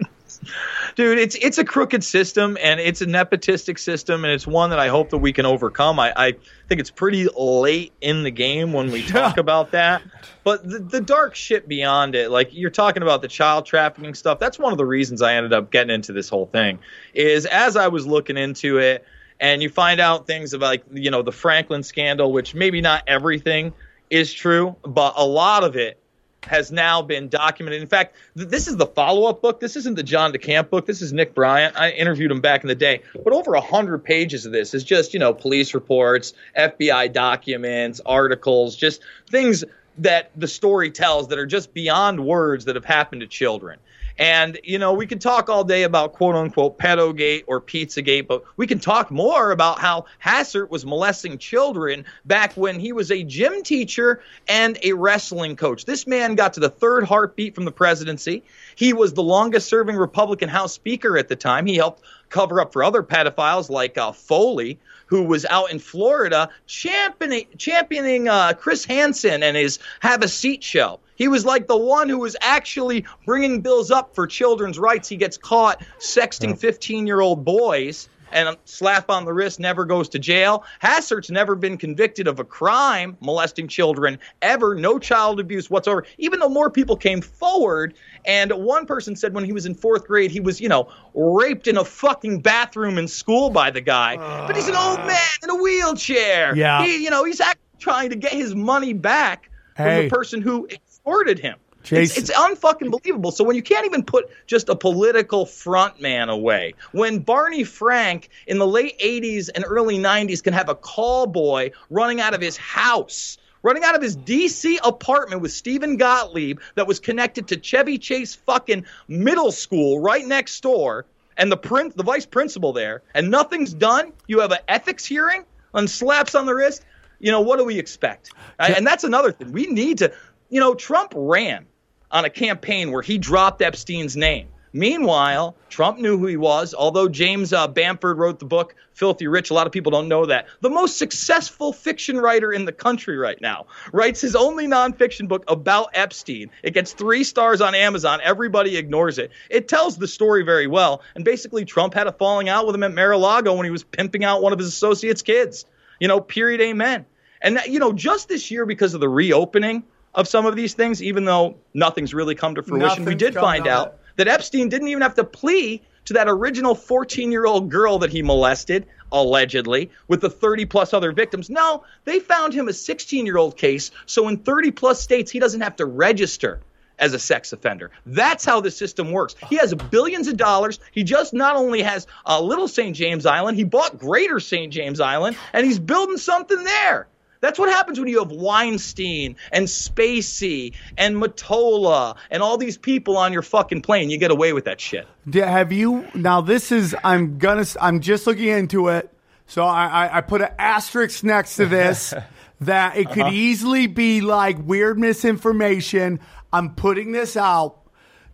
dude it's it's a crooked system and it's a nepotistic system and it's one that i hope that we can overcome. I, I think it's pretty late in the game when we talk about that. But the, the dark shit beyond it like you're talking about the child trafficking stuff that's one of the reasons i ended up getting into this whole thing is as i was looking into it and you find out things about like you know the franklin scandal which maybe not everything is true but a lot of it has now been documented. In fact, th- this is the follow-up book. This isn't the John DeCamp book. This is Nick Bryant. I interviewed him back in the day. But over a hundred pages of this is just you know police reports, FBI documents, articles, just things that the story tells that are just beyond words that have happened to children. And, you know, we could talk all day about quote unquote pedogate or pizzagate, but we can talk more about how Hastert was molesting children back when he was a gym teacher and a wrestling coach. This man got to the third heartbeat from the presidency. He was the longest serving Republican House Speaker at the time. He helped cover up for other pedophiles like uh, Foley, who was out in Florida championing, championing uh, Chris Hansen and his Have a Seat show. He was like the one who was actually bringing bills up for children's rights. He gets caught sexting 15 year old boys and a slap on the wrist never goes to jail. Hastert's never been convicted of a crime molesting children ever, no child abuse whatsoever, even though more people came forward. And one person said when he was in fourth grade, he was, you know, raped in a fucking bathroom in school by the guy. but he's an old ah. man in a wheelchair. Yeah. He, you know, he's actually trying to get his money back from the person who extorted him. It's, Jason- it's unfucking believable. So when you can't even put just a political front man away, when Barney Frank in the late 80s and early 90s can have a call boy running out of his house, running out of his DC apartment with Stephen Gottlieb that was connected to Chevy Chase fucking middle school right next door, and the prin- the vice principal there, and nothing's done, you have an ethics hearing on slaps on the wrist. You know, what do we expect? And that's another thing. We need to, you know, Trump ran on a campaign where he dropped Epstein's name. Meanwhile, Trump knew who he was, although James uh, Bamford wrote the book Filthy Rich. A lot of people don't know that. The most successful fiction writer in the country right now writes his only nonfiction book about Epstein. It gets three stars on Amazon. Everybody ignores it. It tells the story very well. And basically, Trump had a falling out with him at Mar-a-Lago when he was pimping out one of his associates' kids. You know, period, amen. And, that, you know, just this year, because of the reopening of some of these things, even though nothing's really come to fruition, we did find of out that Epstein didn't even have to plea to that original 14 year old girl that he molested, allegedly, with the 30 plus other victims. No, they found him a 16 year old case, so in 30 plus states, he doesn't have to register as a sex offender. That's how the system works. He has billions of dollars. He just not only has uh, Little St. James Island, he bought Greater St. James Island, and he's building something there. That's what happens when you have Weinstein and Spacey and Matola and all these people on your fucking plane. You get away with that shit. Have you now? This is I'm gonna. I'm just looking into it. So I, I, I put an asterisk next to this that it could uh-huh. easily be like weird misinformation. I'm putting this out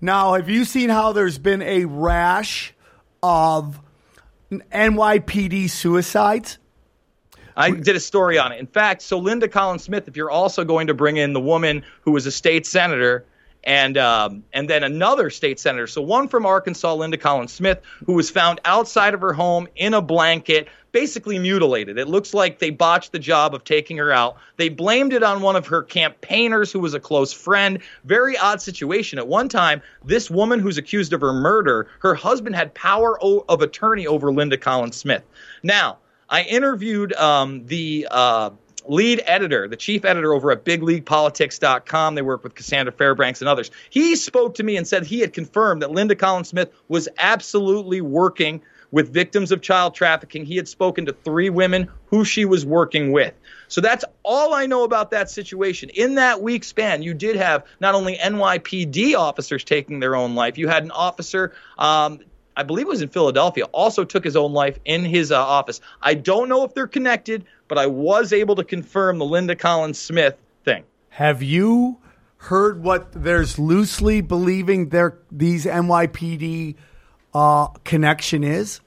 now. Have you seen how there's been a rash of NYPD suicides? I did a story on it. In fact, so Linda Collins Smith, if you're also going to bring in the woman who was a state senator and um, and then another state senator, so one from Arkansas, Linda Collins Smith, who was found outside of her home in a blanket, basically mutilated. It looks like they botched the job of taking her out. They blamed it on one of her campaigners who was a close friend. Very odd situation. At one time, this woman who's accused of her murder, her husband had power o- of attorney over Linda Collins Smith. Now, I interviewed um, the uh, lead editor, the chief editor over at BigLeaguePolitics.com. They work with Cassandra Fairbanks and others. He spoke to me and said he had confirmed that Linda Collins Smith was absolutely working with victims of child trafficking. He had spoken to three women who she was working with. So that's all I know about that situation. In that week span, you did have not only NYPD officers taking their own life, you had an officer um, I believe it was in Philadelphia, also took his own life in his uh, office. I don't know if they're connected, but I was able to confirm the Linda Collins Smith thing. Have you heard what there's loosely believing there these NYPD uh, connection is?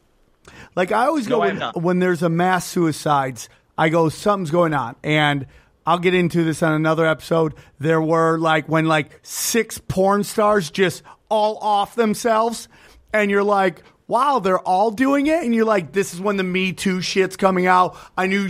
Like I always go No, when, when there's a mass suicides, I go something's going on, and I'll get into this on another episode. There were like when like six porn stars just all off themselves, and you're like. Wow, they're all doing it, and you're like, "This is when the Me Too shit's coming out." I knew,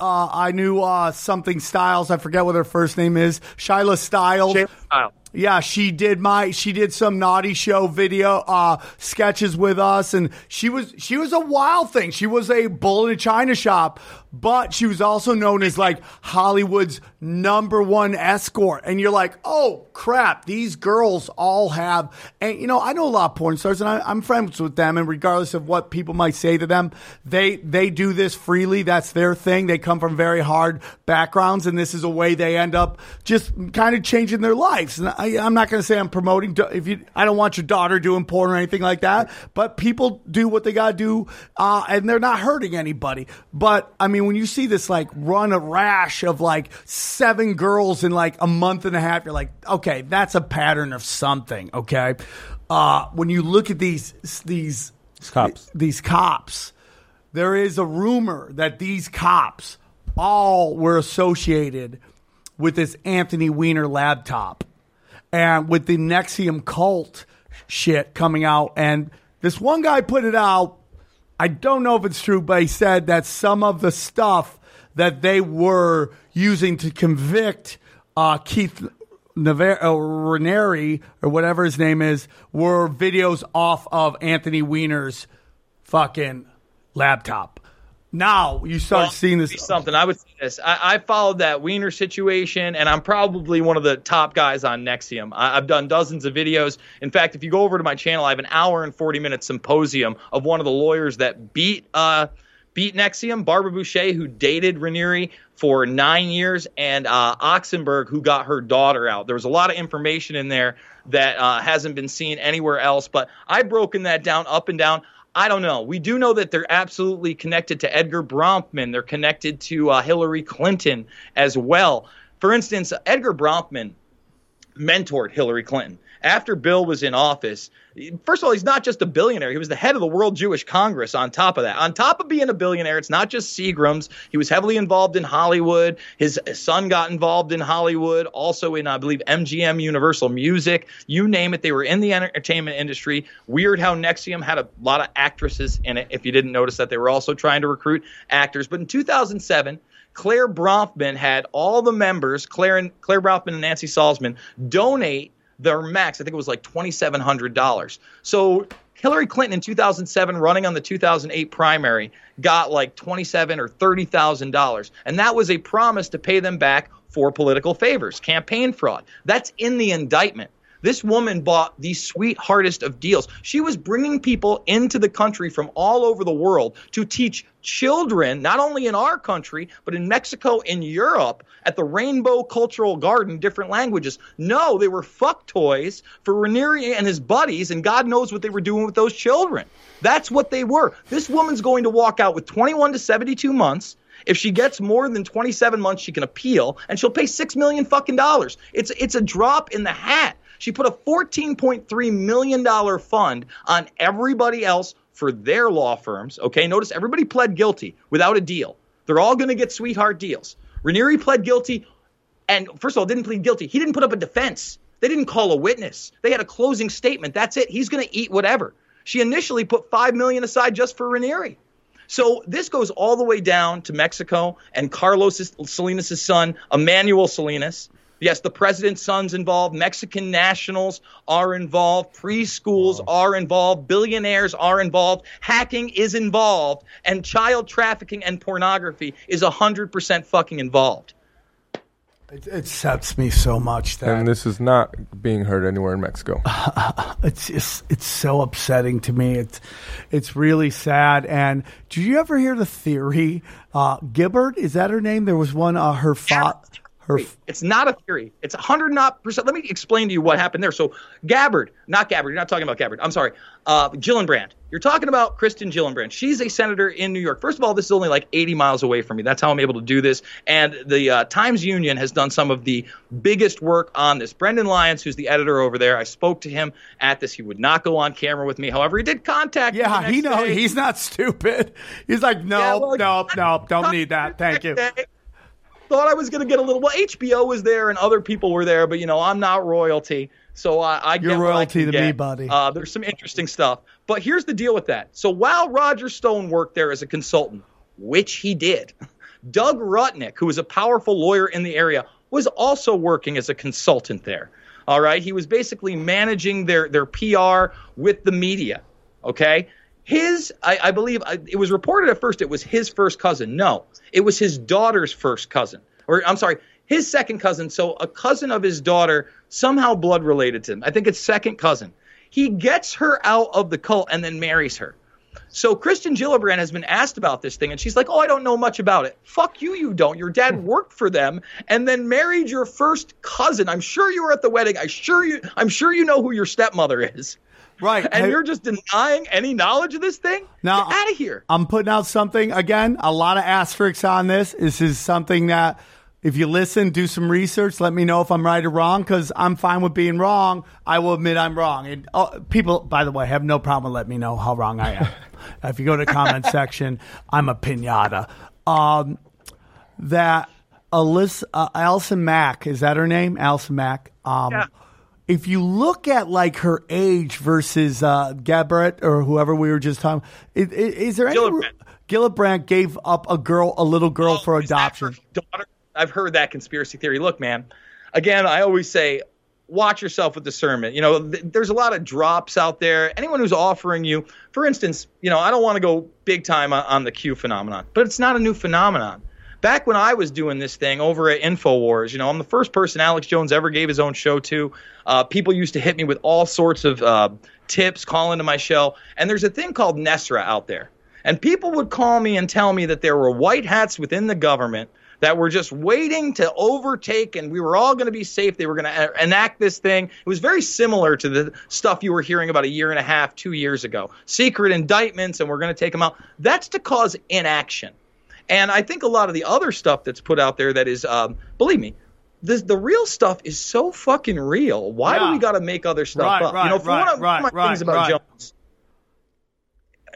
uh, I knew uh, something Styles. I forget what her first name is. Shyla Styles. Shayla Style. Yeah, she did my she did some naughty show video uh sketches with us and she was she was a wild thing. She was a bull in a china shop, but she was also known as like Hollywood's number one escort. And you're like, "Oh, crap, these girls all have and you know, I know a lot of porn stars and I, I'm friends with them and regardless of what people might say to them, they they do this freely. That's their thing. They come from very hard backgrounds and this is a way they end up just kind of changing their lives. And I, I'm not going to say I'm promoting. If you, I don't want your daughter doing porn or anything like that. But people do what they got to do, uh, and they're not hurting anybody. But I mean, when you see this like run a rash of like seven girls in like a month and a half, you're like, okay, that's a pattern of something. Okay, uh, when you look at these these cops. these cops, there is a rumor that these cops all were associated with this Anthony Weiner laptop. And with the NXIVM cult shit coming out, and this one guy put it out. I don't know if it's true, but he said that some of the stuff that they were using to convict uh, Keith Navar- uh, or whatever his name is were videos off of Anthony Weiner's fucking laptop. Now you start Well, seeing this. something. I would say this. I, I followed that Wiener situation, and I'm probably one of the top guys on NXIVM. I, I've done dozens of videos. In fact, if you go over to my channel, I have an hour and 40 minute symposium of one of the lawyers that beat uh, beat NXIVM, Barbara Boucher, who dated Raniere for nine years, and uh, Oxenberg, who got her daughter out. There was a lot of information in there that uh, hasn't been seen anywhere else, but I've broken that down up and down. I don't know. We do know that they're absolutely connected to Edgar Bronfman. They're connected to uh, Hillary Clinton as well. For instance, Edgar Bronfman mentored Hillary Clinton. After Bill was in office, first of all, he's not just a billionaire. He was the head of the World Jewish Congress on top of that. On top of being a billionaire, it's not just Seagrams. He was heavily involved in Hollywood. His son got involved in Hollywood, also in, I believe, MGM Universal Music. You name it, they were in the entertainment industry. Weird how NXIVM had a lot of actresses in it, if you didn't notice that they were also trying to recruit actors. But in 2007, Clare Bronfman had all the members, Clare and Clare Bronfman and Nancy Salzman, donate their max. I think it was like twenty seven hundred dollars. So Hillary Clinton in 2007, running on the 2008 primary, got like twenty seven or thirty thousand dollars, and that was a promise to pay them back for political favors, campaign fraud. That's in the indictment. This woman bought the sweetheartest of deals. She was bringing people into the country from all over the world to teach children, not only in our country, but in Mexico, in Europe, at the Rainbow Cultural Garden, different languages. No, they were fuck toys for Raniere and his buddies, and God knows what they were doing with those children. That's what they were. This woman's going to walk out with 21 to 72 months. If she gets more than 27 months, she can appeal, and she'll pay six million fucking dollars. It's it's a drop in the hat. She put a 14.3 million dollar fund on everybody else for their law firms. Okay, notice everybody pled guilty without a deal. They're all going to get sweetheart deals. Raniere pled guilty, and first of all, didn't plead guilty. He didn't put up a defense. They didn't call a witness. They had a closing statement. That's it. He's going to eat whatever. She initially put five million aside just for Raniere. So this goes all the way down to Mexico and Carlos Salinas' son, Emmanuel Salinas. Yes, the president's son's involved. Mexican nationals are involved. Preschools are involved. Billionaires are involved. Hacking is involved. And child trafficking and pornography is 100% fucking involved. It, it sets me so much that And this is not being heard anywhere in Mexico. it's just it's so upsetting to me. It's it's really sad. And did you ever hear the theory? Uh, Gibbard is that her name? There was one. Uh, her fa- her It's not a theory. It's 100 not percent. Let me explain to you what happened there. So Gabbard, not Gabbard. You're not talking about Gabbard. I'm sorry. Uh, Gillibrand. You're talking about Kirsten Gillibrand. She's a senator in New York. First of all, this is only like 80 miles away from me. That's how I'm able to do this. And the uh, Times Union has done some of the biggest work on this. Brendan Lyons, who's the editor over there, I spoke to him at this. He would not go on camera with me. However, he did contact me. yeah, he next know he's not stupid. He's like, no, Yeah, well, no, no, don't need that. Thank you. Thought I was going to get a little. Well, HBO was there and other people were there, but you know I'm not royalty, so I, I You're get I royalty can to me, buddy. Uh, there's some interesting stuff, but here's the deal with that. So while Roger Stone worked there as a consultant, which he did, Doug Rutnick, who was a powerful lawyer in the area, was also working as a consultant there. All right, he was basically managing their their PR with the media. Okay, his I, I believe I, it was reported at first it was his first cousin. No, it was his daughter's first cousin, or I'm sorry, his second cousin. So a cousin of his daughter, somehow blood related to him. I think it's second cousin. He gets her out of the cult and then marries her. So Kirsten Gillibrand has been asked about this thing, and she's like, "Oh, I don't know much about it." Fuck you, you don't. Your dad worked for them and then married your first cousin. I'm sure you were at the wedding. I sure you. I'm sure you know who your stepmother is. Right. And Hey- you're just denying any knowledge of this thing. Now- Get out of here. I'm putting out something again. A lot of asterisks on this. This is something that, if you listen, do some research. Let me know if I'm right or wrong, because I'm fine with being wrong. I will admit I'm wrong. And uh, people, by the way, have no problem letting me know how wrong I am. if you go to the comment section, I'm a pinata. Um, that Alyssa, uh, Alison Mack is that her name? Alison Mack. Um, Yeah. If you look at like her age versus uh, Gabbert or whoever we were just talking, is, is there any? Gillibrand. Gillibrand gave up a girl, a little girl for Oh, that adoption. daughter? I've heard that conspiracy theory. Look, man. Again, I always say, watch yourself with discernment. You know, th- there's a lot of drops out there. Anyone who's offering you, for instance, you know, I don't want to go big time on, on the Q phenomenon, but it's not a new phenomenon. Back when I was doing this thing over at Infowars, you know, I'm the first person Alex Jones ever gave his own show to. Uh, people used to hit me with all sorts of uh, tips, call into my show, and there's a thing called NESARA out there. And people would call me and tell me that there were white hats within the government that were just waiting to overtake and we were all going to be safe. They were going to enact this thing. It was very similar to the stuff you were hearing about a year and a half, two years ago. Secret indictments and we're going to take them out. That's to cause inaction. And I think a lot of the other stuff that's put out there that is, um, believe me, this, the real stuff is so fucking real. Why Yeah. do we got to make other stuff Right, up? right, you know, for right, one of, right, one of my things about. Jones,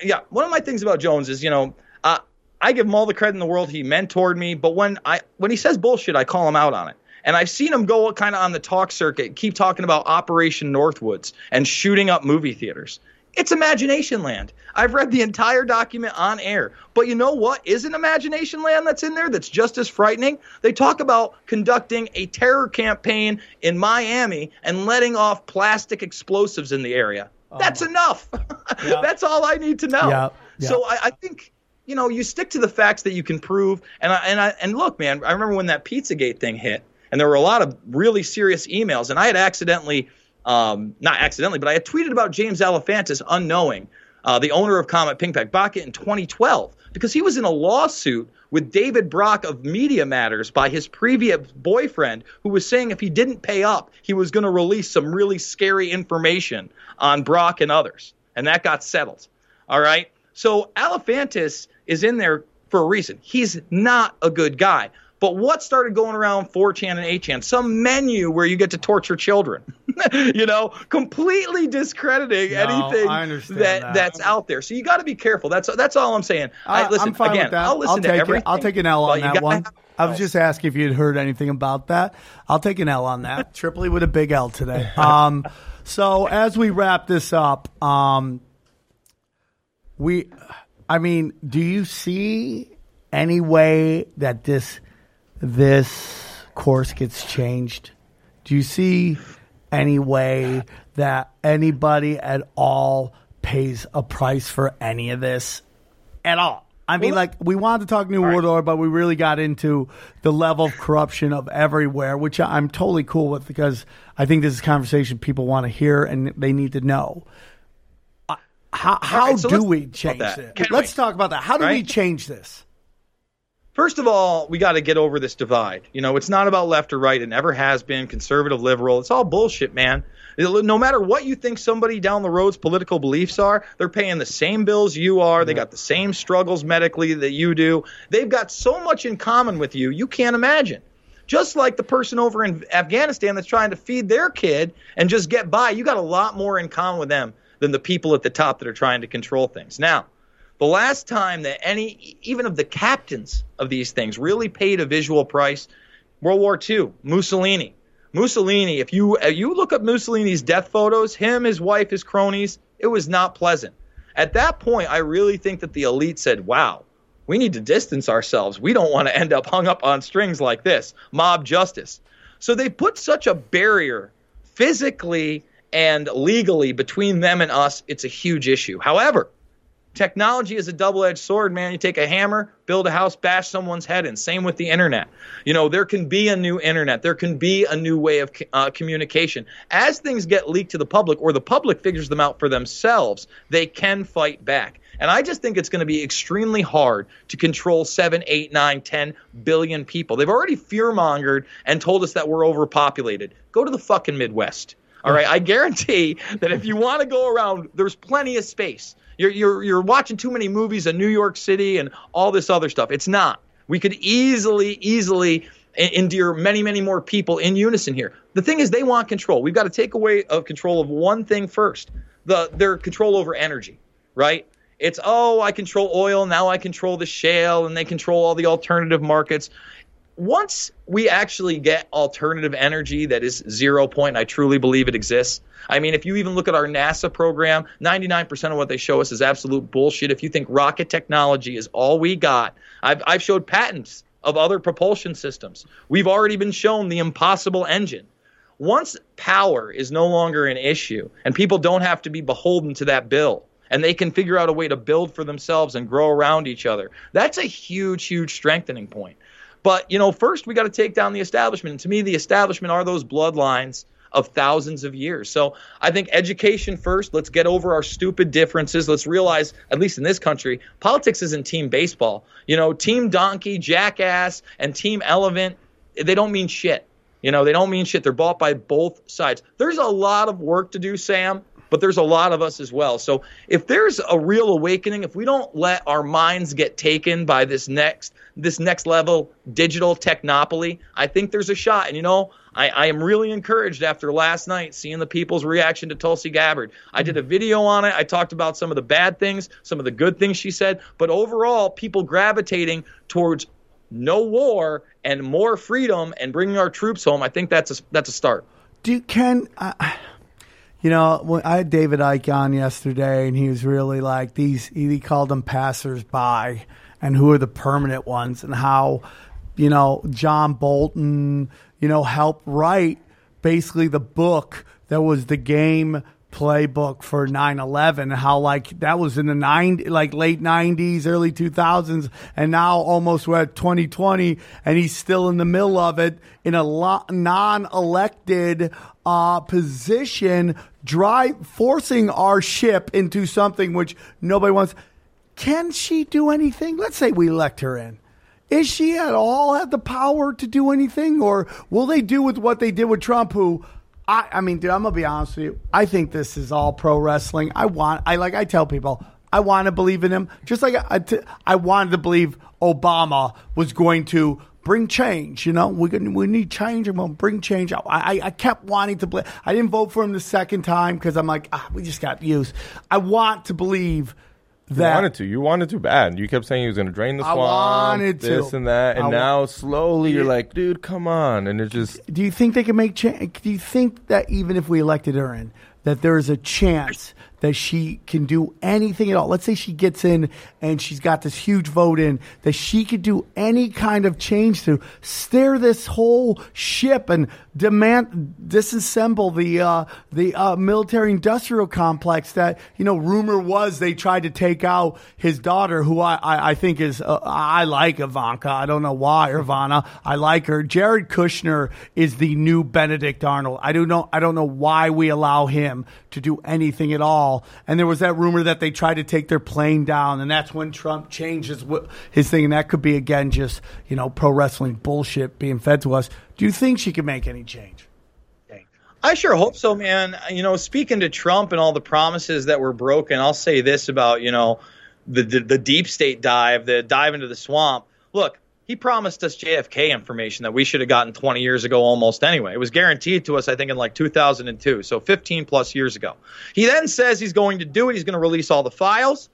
yeah, one of my things about Jones is, you know, uh, I give him all the credit in the world. He mentored me, but when I when he says bullshit, I call him out on it. And I've seen him go kind of on the talk circuit, keep talking about Operation Northwoods and shooting up movie theaters. It's imagination land. I've read the entire document on air. But you know what isn't imagination land that's in there that's just as frightening? They talk about conducting a terror campaign in Miami and letting off plastic explosives in the area. Oh that's enough. that's all I need to know. Yeah, yeah. So I, I think you know you stick to the facts that you can prove. And I, and I, and look, man, I remember when that PizzaGate thing hit, and there were a lot of really serious emails, and I had accidentally, um, not accidentally, but I had tweeted about James Alefantis unknowing, uh, the owner of Comet Ping Pack Bucket in 2012, because he was in a lawsuit with David Brock of Media Matters by his previous boyfriend, who was saying if he didn't pay up, he was going to release some really scary information on Brock and others, and that got settled. All right. So Alefantis is in there for a reason. He's not a good guy. But what started going around 4chan and 8chan? Some menu where you get to torture children. you know, completely discrediting No, anything I understand that, that. that's out there. So you got to be careful. That's that's all I'm saying. I, listen am fine again. with that. I'll listen to take everything. It. I'll take an L on that one. have- I was just asking if you'd heard anything about that. I'll take an L on that. Tripoli with a big L today. Um, so as we wrap this up, um, we, I mean, do you see any way that this this course gets changed? Do you see any way that anybody at all pays a price for any of this at all? I mean, like we wanted to talk New World Order, but we really got into the level of corruption of everywhere, which I'm totally cool with because I think this is a conversation people want to hear and they need to know. Uh, How, how right, so do we change that. it? Let's we? talk about that. How do we change this? First of all, we got to get over this divide. You know, it's not about left or right. It never has been. Conservative, liberal. It's all bullshit, man. No matter what you think somebody down the road's political beliefs are, they're paying the same bills you are. They got the same struggles medically that you do. They've got so much in common with you, you can't imagine. Just like the person over in Afghanistan that's trying to feed their kid and just get by, you got a lot more in common with them than the people at the top that are trying to control things. Now, the last time that any, even of the captains of these things, really paid a visual price, World War II, Mussolini. Mussolini, if you uh, you look up Mussolini's death photos, him, his wife, his cronies, it was not pleasant. At that point, I really think that the elite said, "Wow, we need to distance ourselves. We don't want to end up hung up on strings like this, mob justice." So they put such a barrier physically and legally between them and us. It's a huge issue. However, technology is a double-edged sword man. You take a hammer build a house bash someone's head in. Same with the internet. You know there can be a new internet. There can be a new way of uh, communication. As things get leaked to the public or the public figures them out for themselves they can fight back. And i just think it's going to be extremely hard to control 7 8 9 10 billion people. They've already fear-mongered and told us that we're overpopulated. Go to the fucking midwest. All right, I guarantee that if you want to go around, there's plenty of space. You're, you're, you're watching too many movies in New York City and all this other stuff. It's not. We could easily, easily endear many, many more people in unison here. The thing is, they want control. We've got to take away of control of one thing first: the their control over energy. Right? It's oh, I control oil now. I control the shale, and they control all the alternative markets. Once we actually get alternative energy that is zero point, I truly believe it exists. I mean, if you even look at our NASA program, 99% of what they show us is absolute bullshit. If you think rocket technology is all we got, I've, I've showed patents of other propulsion systems. We've already been shown the impossible engine. Once power is no longer an issue and people don't have to be beholden to that bill, and they can figure out a way to build for themselves and grow around each other. That's a huge, huge strengthening point. But, you know, first we got to take down the establishment. And to me, the establishment are those bloodlines of thousands of years. So I think education first. Let's get over our stupid differences. Let's realize, at least in this country, politics isn't team baseball. You know, team donkey, jackass, and team elephant, they don't mean shit. You know, they don't mean shit. They're bought by both sides. There's a lot of work to do, Sam but there's a lot of us as well. So if there's a real awakening, if we don't let our minds get taken by this next this next level digital technopoly, I think there's a shot. And you know, I, I am really encouraged after last night seeing the people's reaction to Tulsi Gabbard. I did a video on it. I talked about some of the bad things, some of the good things she said, but overall, people gravitating towards no war and more freedom and bringing our troops home. I think that's a, that's a start. Do can uh, you know I had David Icke on yesterday, and he was really like these. He called them passers-by, and who are the permanent ones, and how you know John Bolton, you know, helped write basically the book that was the game playbook for 9-11 how like that was in the 90 like late 90s early 2000s and now almost we're at 2020 and he's still in the middle of it in a non-elected uh, position drive forcing our ship into something which nobody wants can she do anything let's say we elect her in is she at all have the power to do anything or will they do with what they did with trump who I, I mean, dude, I'm gonna be honest with you. I think this is all pro wrestling. I want, I like, I tell people, I want to believe in him, just like I, t- I wanted to believe Obama was going to bring change. You know, we we need change and we'll bring change. I, I, I kept wanting to believe. I didn't vote for him the second time because I'm like, ah, we just got used. I want to believe that You wanted to. You wanted to bad. You kept saying he was going to drain the I swamp. wanted to. This and that. And I now slowly you're like, dude, come on. And it just. do you think they can make change? Do you think that even if we elected her in, that there is a chance that she can do anything at all? Let's say she gets in and she's got this huge vote in, that she could do any kind of change to steer this whole ship and demand disassemble the uh, the uh, military industrial complex. That you know, rumor was they tried to take out his daughter, who I I, I think is uh, I like Ivanka. I don't know why Ivana. I like her. Jared Kushner is the new Benedict Arnold. I don't know. I don't know why we allow him to do anything at all. And there was that rumor that they tried to take their plane down, and that's when Trump changes his thing. And that could be again just you know pro wrestling bullshit being fed to us. Do you think she can make any change? I sure hope so, man. You know, speaking to Trump and all the promises that were broken, I'll say this about you know the the, the deep state dive, the dive into the swamp. Look, he promised us JFK information that we should have gotten 20 years ago almost anyway. It was guaranteed to us, I think, in like 2002, so 15 plus years ago. He then says he's going to do it. He's going to release all the files.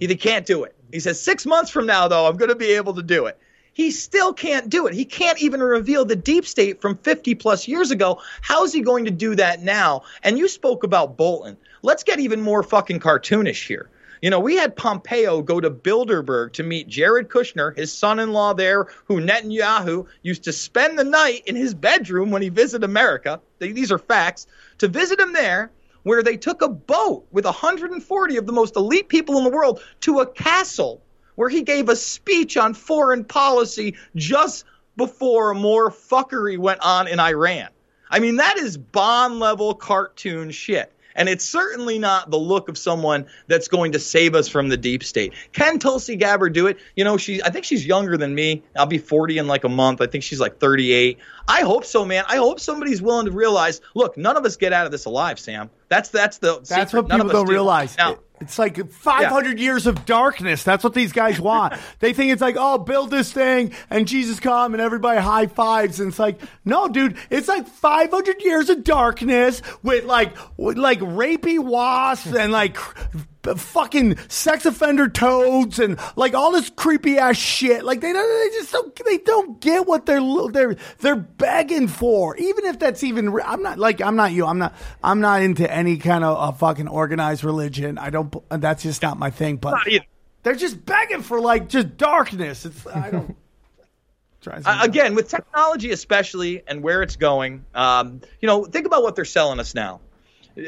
He can't do it. He says six months from now, though, I'm going to be able to do it. He still can't do it. He can't even reveal the deep state from 50 plus years ago. How is he going to do that now? And you spoke about Bolton. Let's get even more fucking cartoonish here. You know, we had Pompeo go to Bilderberg to meet Jared Kushner, his son in law there, who Netanyahu used to spend the night in his bedroom when he visited America. These are facts. To visit him there, where they took a boat with 140 of the most elite people in the world to a castle where he gave a speech on foreign policy just before more fuckery went on in Iran. I mean, that is Bond level cartoon shit. And it's certainly not the look of someone that's going to save us from the deep state. Can Tulsi Gabbard do it? You know, she I think she's younger than me. I'll be 40 in like a month. I think she's like 38. I hope so, man. I hope somebody's willing to realize, look, none of us get out of this alive, Sam. That's that's the That's secret. what None of people us don't do. realize. Now, It- it's like 500 years of darkness. That's what these guys want. they think it's like, oh, build this thing and Jesus come and everybody high fives. And it's like, no, dude, it's like 500 years of darkness with like, with like rapey wasps and like fucking sex offender toads and like all this creepy ass shit. Like they don't, they just don't, they don't get what they're they're they're begging for. Even if that's even, I'm not like I'm not you. I'm not I'm not into any kind of uh, fucking organized religion. I don't. That's just not my thing. But they're just begging for like just darkness. It's I don't. Uh, again, with technology especially and where it's going, um, you know, think about what they're selling us now.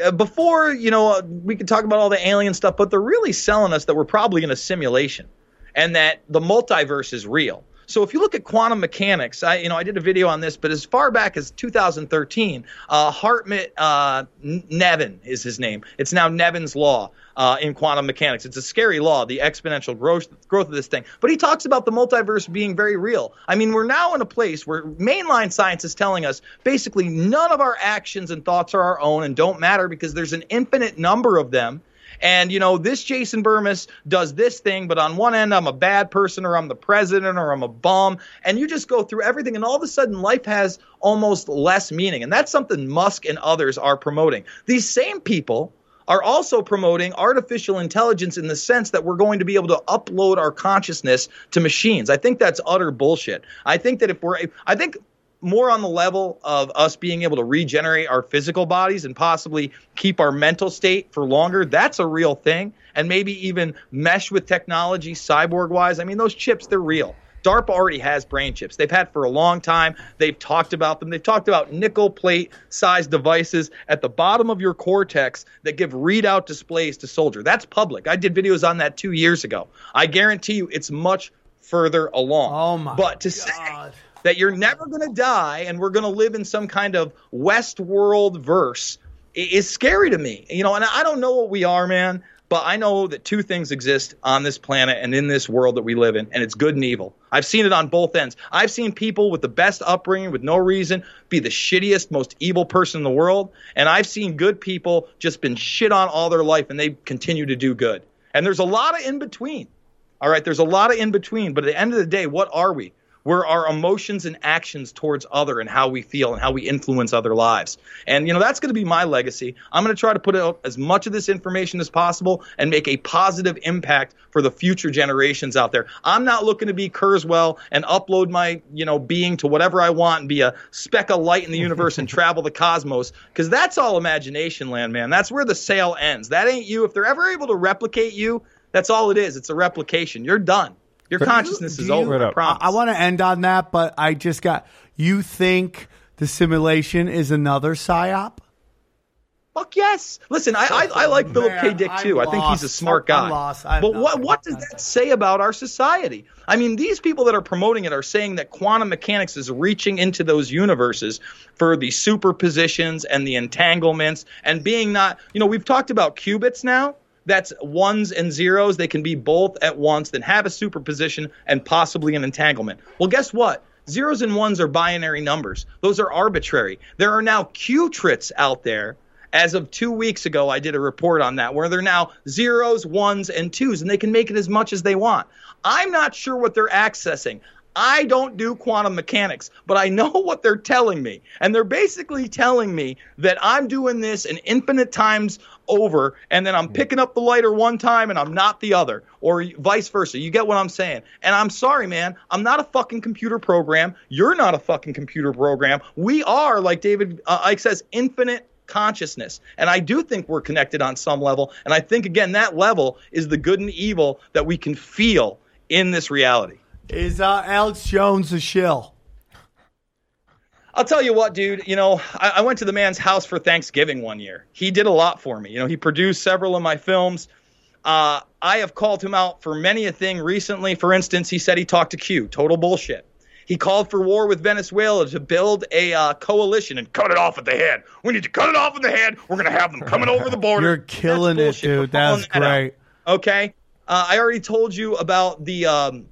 Uh, Before, you know, uh, we could talk about all the alien stuff, but they're really selling us that we're probably in a simulation and that the multiverse is real. So if you look at quantum mechanics, I you know I did a video on this, but as far back as 2013, uh, Hartmut uh, Neven is his name. It's now Neven's law uh, in quantum mechanics. It's a scary law, the exponential growth growth of this thing. But he talks about the multiverse being very real. I mean, we're now in a place where mainline science is telling us basically none of our actions and thoughts are our own and don't matter because there's an infinite number of them. And you know, this Jason Bermas does this thing, but on one end I'm a bad person or I'm the president or I'm a bum. And you just go through everything and all of a sudden life has almost less meaning. And that's something Musk and others are promoting. These same people are also promoting artificial intelligence in the sense that we're going to be able to upload our consciousness to machines. I think that's utter bullshit. I think that if we're, I think more on the level of us being able to regenerate our physical bodies and possibly keep our mental state for longer, that's a real thing. And maybe even mesh with technology cyborg wise. I mean, those chips, they're real. DARPA already has brain chips. They've had for a long time. They've talked about them. They've talked about nickel plate sized devices at the bottom of your cortex that give readout displays to soldier. That's public. I did videos on that two years ago. I guarantee you it's much further along. Oh my But to say God. That you're never going to die and we're going to live in some kind of Westworld verse is scary to me. You know, and I don't know what we are, man, but I know that two things exist on this planet and in this world that we live in, and it's good and evil. I've seen it on both ends. I've seen people with the best upbringing, with no reason, be the shittiest, most evil person in the world, and I've seen good people just been shit on all their life and they continue to do good. And there's a lot of in between. All right, there's a lot of in between, but at the end of the day, what are we? We're our emotions and actions towards other and how we feel and how we influence other lives. And you know, that's going to be my legacy. I'm going to try to put out as much of this information as possible and make a positive impact for the future generations out there. I'm not looking to be Kurzweil and upload my, you know, being to whatever I want and be a speck of light in the universe and travel the cosmos because that's all imagination land, man. That's where the sale ends. That ain't you. If they're ever able to replicate you, that's all it is. It's a replication. You're done. Your consciousness is Do you- over. I. I, want to end on that, but I just got. You think the simulation is another psyop? Fuck yes. Listen, I I, I like Philip K. Dick too. I think he's a smart guy. lost. But what what does that say about our society? I mean, these people that are promoting it are saying that quantum mechanics is reaching into those universes for the superpositions and the entanglements and being not. You know, we've talked about qubits now. That's ones and zeros. They can be both at once, then have a superposition and possibly an entanglement. Well, guess what? Zeros and ones are binary numbers. Those are arbitrary. There are now Q-trits out there. As of two weeks ago, I did a report on that where they're now zeros, ones, and twos, and they can make it as much as they want. I'm not sure what they're accessing. I don't do quantum mechanics, but I know what they're telling me. And they're basically telling me that I'm doing this an infinite times over, and then I'm picking up the lighter one time and I'm not the other, or vice versa. You get what I'm saying? And I'm sorry, man. I'm not a fucking computer program. You're not a fucking computer program. We are, like David uh, Icke says, infinite consciousness. And I do think we're connected on some level. And I think, again, that level is the good and evil that we can feel in this reality. Is uh, Alex Jones a shill? I'll tell you what, dude. You know, I, I went to the man's house for Thanksgiving one year. He did a lot for me. You know, he produced several of my films. Uh, I have called him out for many a thing recently. For instance, he said he talked to Q. Total bullshit. He called for war with Venezuela to build a uh, coalition and cut it off at the head. We need to cut it off at the head. We're going to have them coming over the border. You're killing it, dude. That's that out. great. Okay. Uh, I already told you about the um,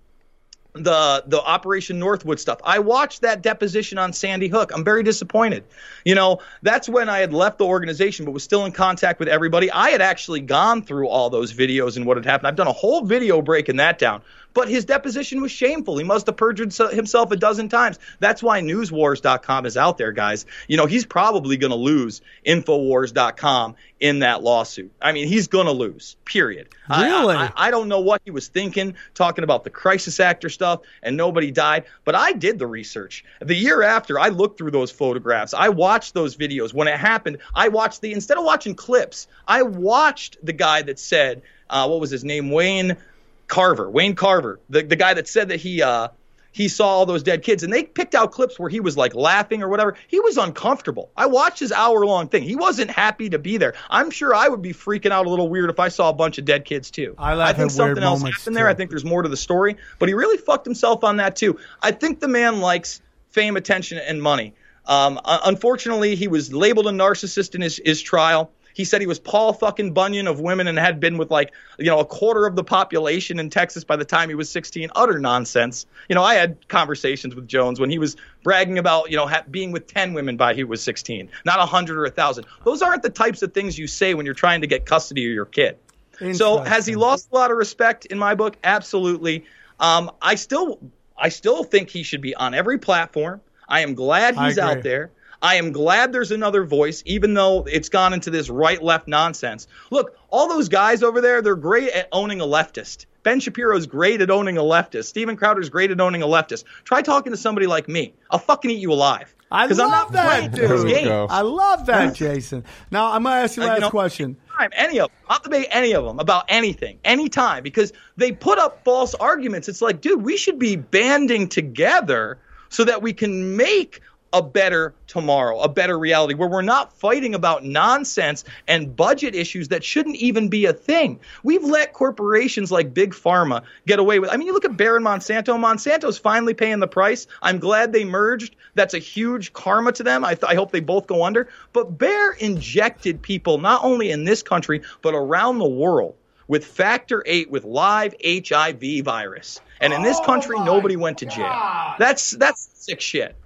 the the Operation Northwood stuff. I watched that deposition on Sandy Hook. I'm very disappointed. You know, that's when I had left the organization, but was still in contact with everybody. I had actually gone through all those videos and what had happened. I've done a whole video breaking that down. But his deposition was shameful. He must have perjured himself a dozen times. That's why newswars.com is out there, guys. You know, he's probably going to lose infowars.com in that lawsuit. I mean, he's going to lose, period. I- Really? I, I don't know what he was thinking, talking about the crisis actor stuff and nobody died, but I did the research. The year after, I looked through those photographs. I watched those videos. When it happened, I watched the, instead of watching clips, I watched the guy that said, uh, what was his name? Wayne Carver. Wayne Carver, the, the guy that said that he, uh, he saw all those dead kids and they picked out clips where he was like laughing or whatever. He was uncomfortable. I watched his hour long thing. He wasn't happy to be there. I'm sure I would be freaking out a little weird if I saw a bunch of dead kids too. I laugh think something else happened there. I think there's more to the story, but he really fucked himself on that too. I think the man likes fame, attention, and money. Um, uh, unfortunately, he was labeled a narcissist in his, his trial. He said he was Paul fucking Bunyan of women and had been with like, you know, a quarter of the population in Texas by the time he was 16. Utter nonsense. You know, I had conversations with Jones when he was bragging about, you know, ha- being with 10 women by he was 16, not 100 or 1,000. Those aren't the types of things you say when you're trying to get custody of your kid. So has he lost a lot of respect in my book? Absolutely. Um, I still, I still think he should be on every platform. I am glad he's out there. I am glad there's another voice, even though it's gone into this right left nonsense. Look, all those guys over there, they're great at owning a leftist. Ben Shapiro's great at owning a leftist. Steven Crowder's great at owning a leftist. Try talking to somebody like me. I'll fucking eat you alive. I love I'm not that, dude. this we game. I love that, Jason. Now I'm gonna ask you Uh, last you know- question. time, any of them. I'll debate any of them about anything, anytime, because they put up false arguments. It's like, dude, we should be banding together so that we can make a better tomorrow, a better reality where we're not fighting about nonsense and budget issues that shouldn't even be a thing. We've let corporations like Big Pharma get away with. I mean, you look at Bayer and Monsanto. Monsanto's finally paying the price. I'm glad they merged. That's a huge karma to them. I, th- I hope they both go under. But Bayer injected people not only in this country but around the world with factor 8 with live HIV virus. And in this oh country nobody went to jail. That's that's sick shit.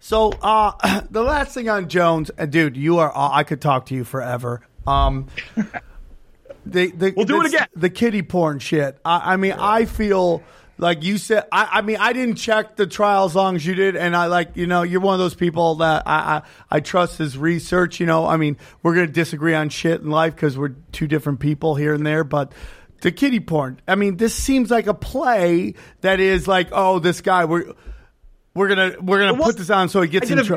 So uh, the last thing on Jones, uh, dude, you are. Uh, I could talk to you forever. Um, the, the, We'll do it again. The kitty porn shit. I, I mean, I feel like you said. I, I mean, I didn't check the trial as long as you did, and I like you know, you're one of those people that I I, I trust his research. You know, I mean, we're gonna disagree on shit in life because we're two different people here and there, but. The kitty porn. I mean, this seems like a play that is like, oh, this guy. We're we're gonna we're gonna put this on so he gets in a- tr-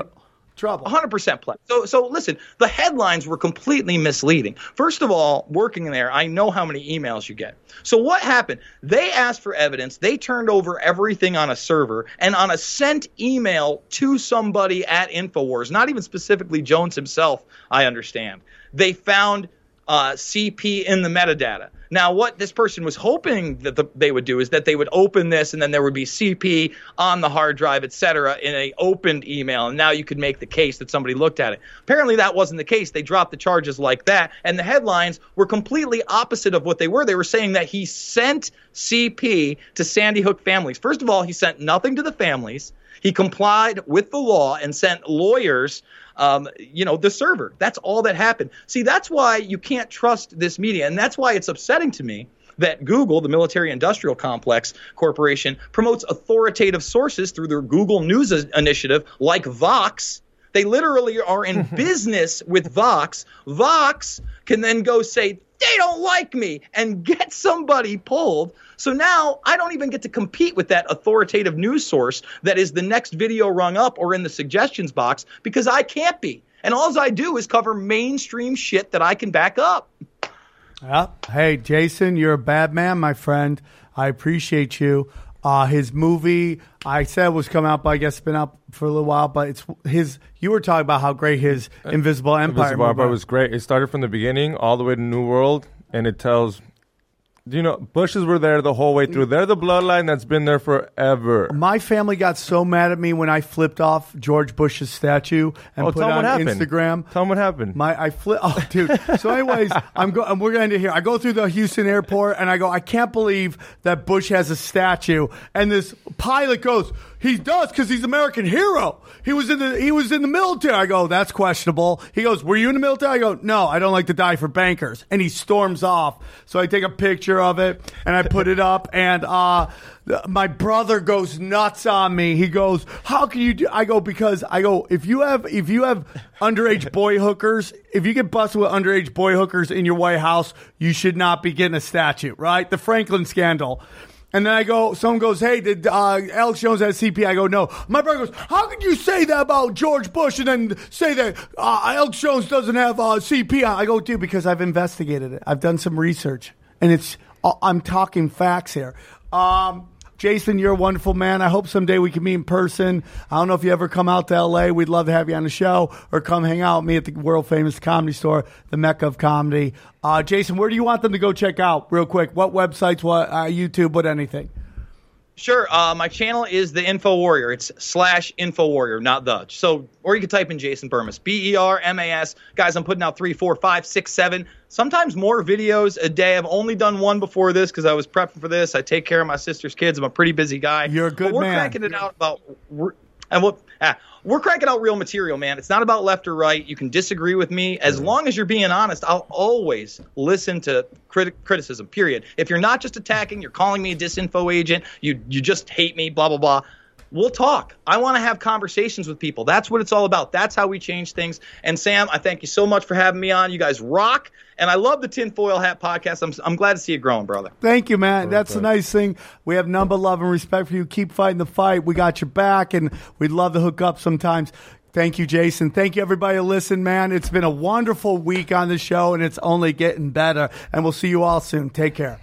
trouble. 100% play. So, so listen, the headlines were completely misleading. First of all, working there, I know how many emails you get. So what happened? They asked for evidence. They turned over everything on a server and on a sent email to somebody at Infowars, not even specifically Jones himself, I understand. They found uh, CP in the metadata. Now, what this person was hoping that the, they would do is that they would open this and then there would be CP on the hard drive, et cetera, in a opened email. And now you could make the case that somebody looked at it. Apparently, that wasn't the case. They dropped the charges like that. And the headlines were completely opposite of what they were. They were saying that he sent CP to Sandy Hook families. First of all, he sent nothing to the families. He complied with the law and sent lawyers, um, you know, the server. That's all that happened. See, that's why you can't trust this media, and that's why it's upsetting to me that Google, the military industrial complex corporation, promotes authoritative sources through their Google News initiative like Vox. They literally are in business with Vox. Vox can then go say, they don't like me and get somebody pulled. So now I don't even get to compete with that authoritative news source that is the next video rung up or in the suggestions box because I can't be. And all I do is cover mainstream shit that I can back up. Yeah. Hey, Jason, you're a bad man, my friend. I appreciate you. Uh, his movie, I said was coming out, but I guess it's been out for a little while. But it's his. You were talking about how great his uh, Invisible Empire Invisible Empire was great. It started from the beginning all the way to New World, and it tells. Do you know Bushes were there the whole way through? They're the bloodline that's been there forever. My family got so mad at me when I flipped off George Bush's statue and Oh, put tell it them on what happened. Instagram. Tell them what happened. My I flip. Oh, dude. So, anyways, I'm go. and We're going to here. I go through the Houston airport and I go. I can't believe that Bush has a statue. And this pilot goes. He does because he's American hero. He was in the he was in the military. I go, that's questionable. He goes, were you in the military? I go, no, I don't like to die for bankers. And he storms off. So I take a picture of it and I put it up. And uh, my brother goes nuts on me. He goes, how can you do? I go because I go if you have if you have underage boy hookers, if you get busted with underage boy hookers in your White House, you should not be getting a statue, right? The Franklin scandal. And then I go, someone goes, hey, did uh, Alex Jones have CP? I go, no. My brother goes, how could you say that about George Bush and then say that uh, Alex Jones doesn't have uh, CP? I go, dude, because I've investigated it. I've done some research. And it's, uh, I'm talking facts here. Um, Jason, you're a wonderful man. I hope someday we can meet in person. I don't know if you ever come out to LA. We'd love to have you on the show or come hang out with me at the world famous comedy store, the Mecca of Comedy. Uh, Jason, where do you want them to go check out real quick? What websites, what uh, YouTube, what anything? Sure. Uh, my channel is the Info Warrior. It's slash Info Warrior, not the. So, or you can type in Jason Bermas, B E R M A S. Guys, I'm putting out three, four, five, six, seven, sometimes more videos a day. I've only done one before this because I was prepping for this. I take care of my sister's kids. I'm a pretty busy guy. You're a good but we're man. cracking it out about. And what? Ah, we're cracking out real material, man. It's not about left or right. You can disagree with me as long as you're being honest. I'll always listen to criti- criticism. Period. If you're not just attacking, you're calling me a disinfo agent. You you just hate me. Blah blah blah. We'll talk. I want to have conversations with people. That's what it's all about. That's how we change things. And Sam, I thank you so much for having me on. You guys rock. And I love the Tinfoil Hat podcast. I'm, I'm glad to see it growing, brother. Thank you, man. That's the nice thing. We have number love and respect for you. Keep fighting the fight. We got your back, and we'd love to hook up sometimes. Thank you, Jason. Thank you, everybody Listen, man. It's been a wonderful week on the show, and it's only getting better. And we'll see you all soon. Take care.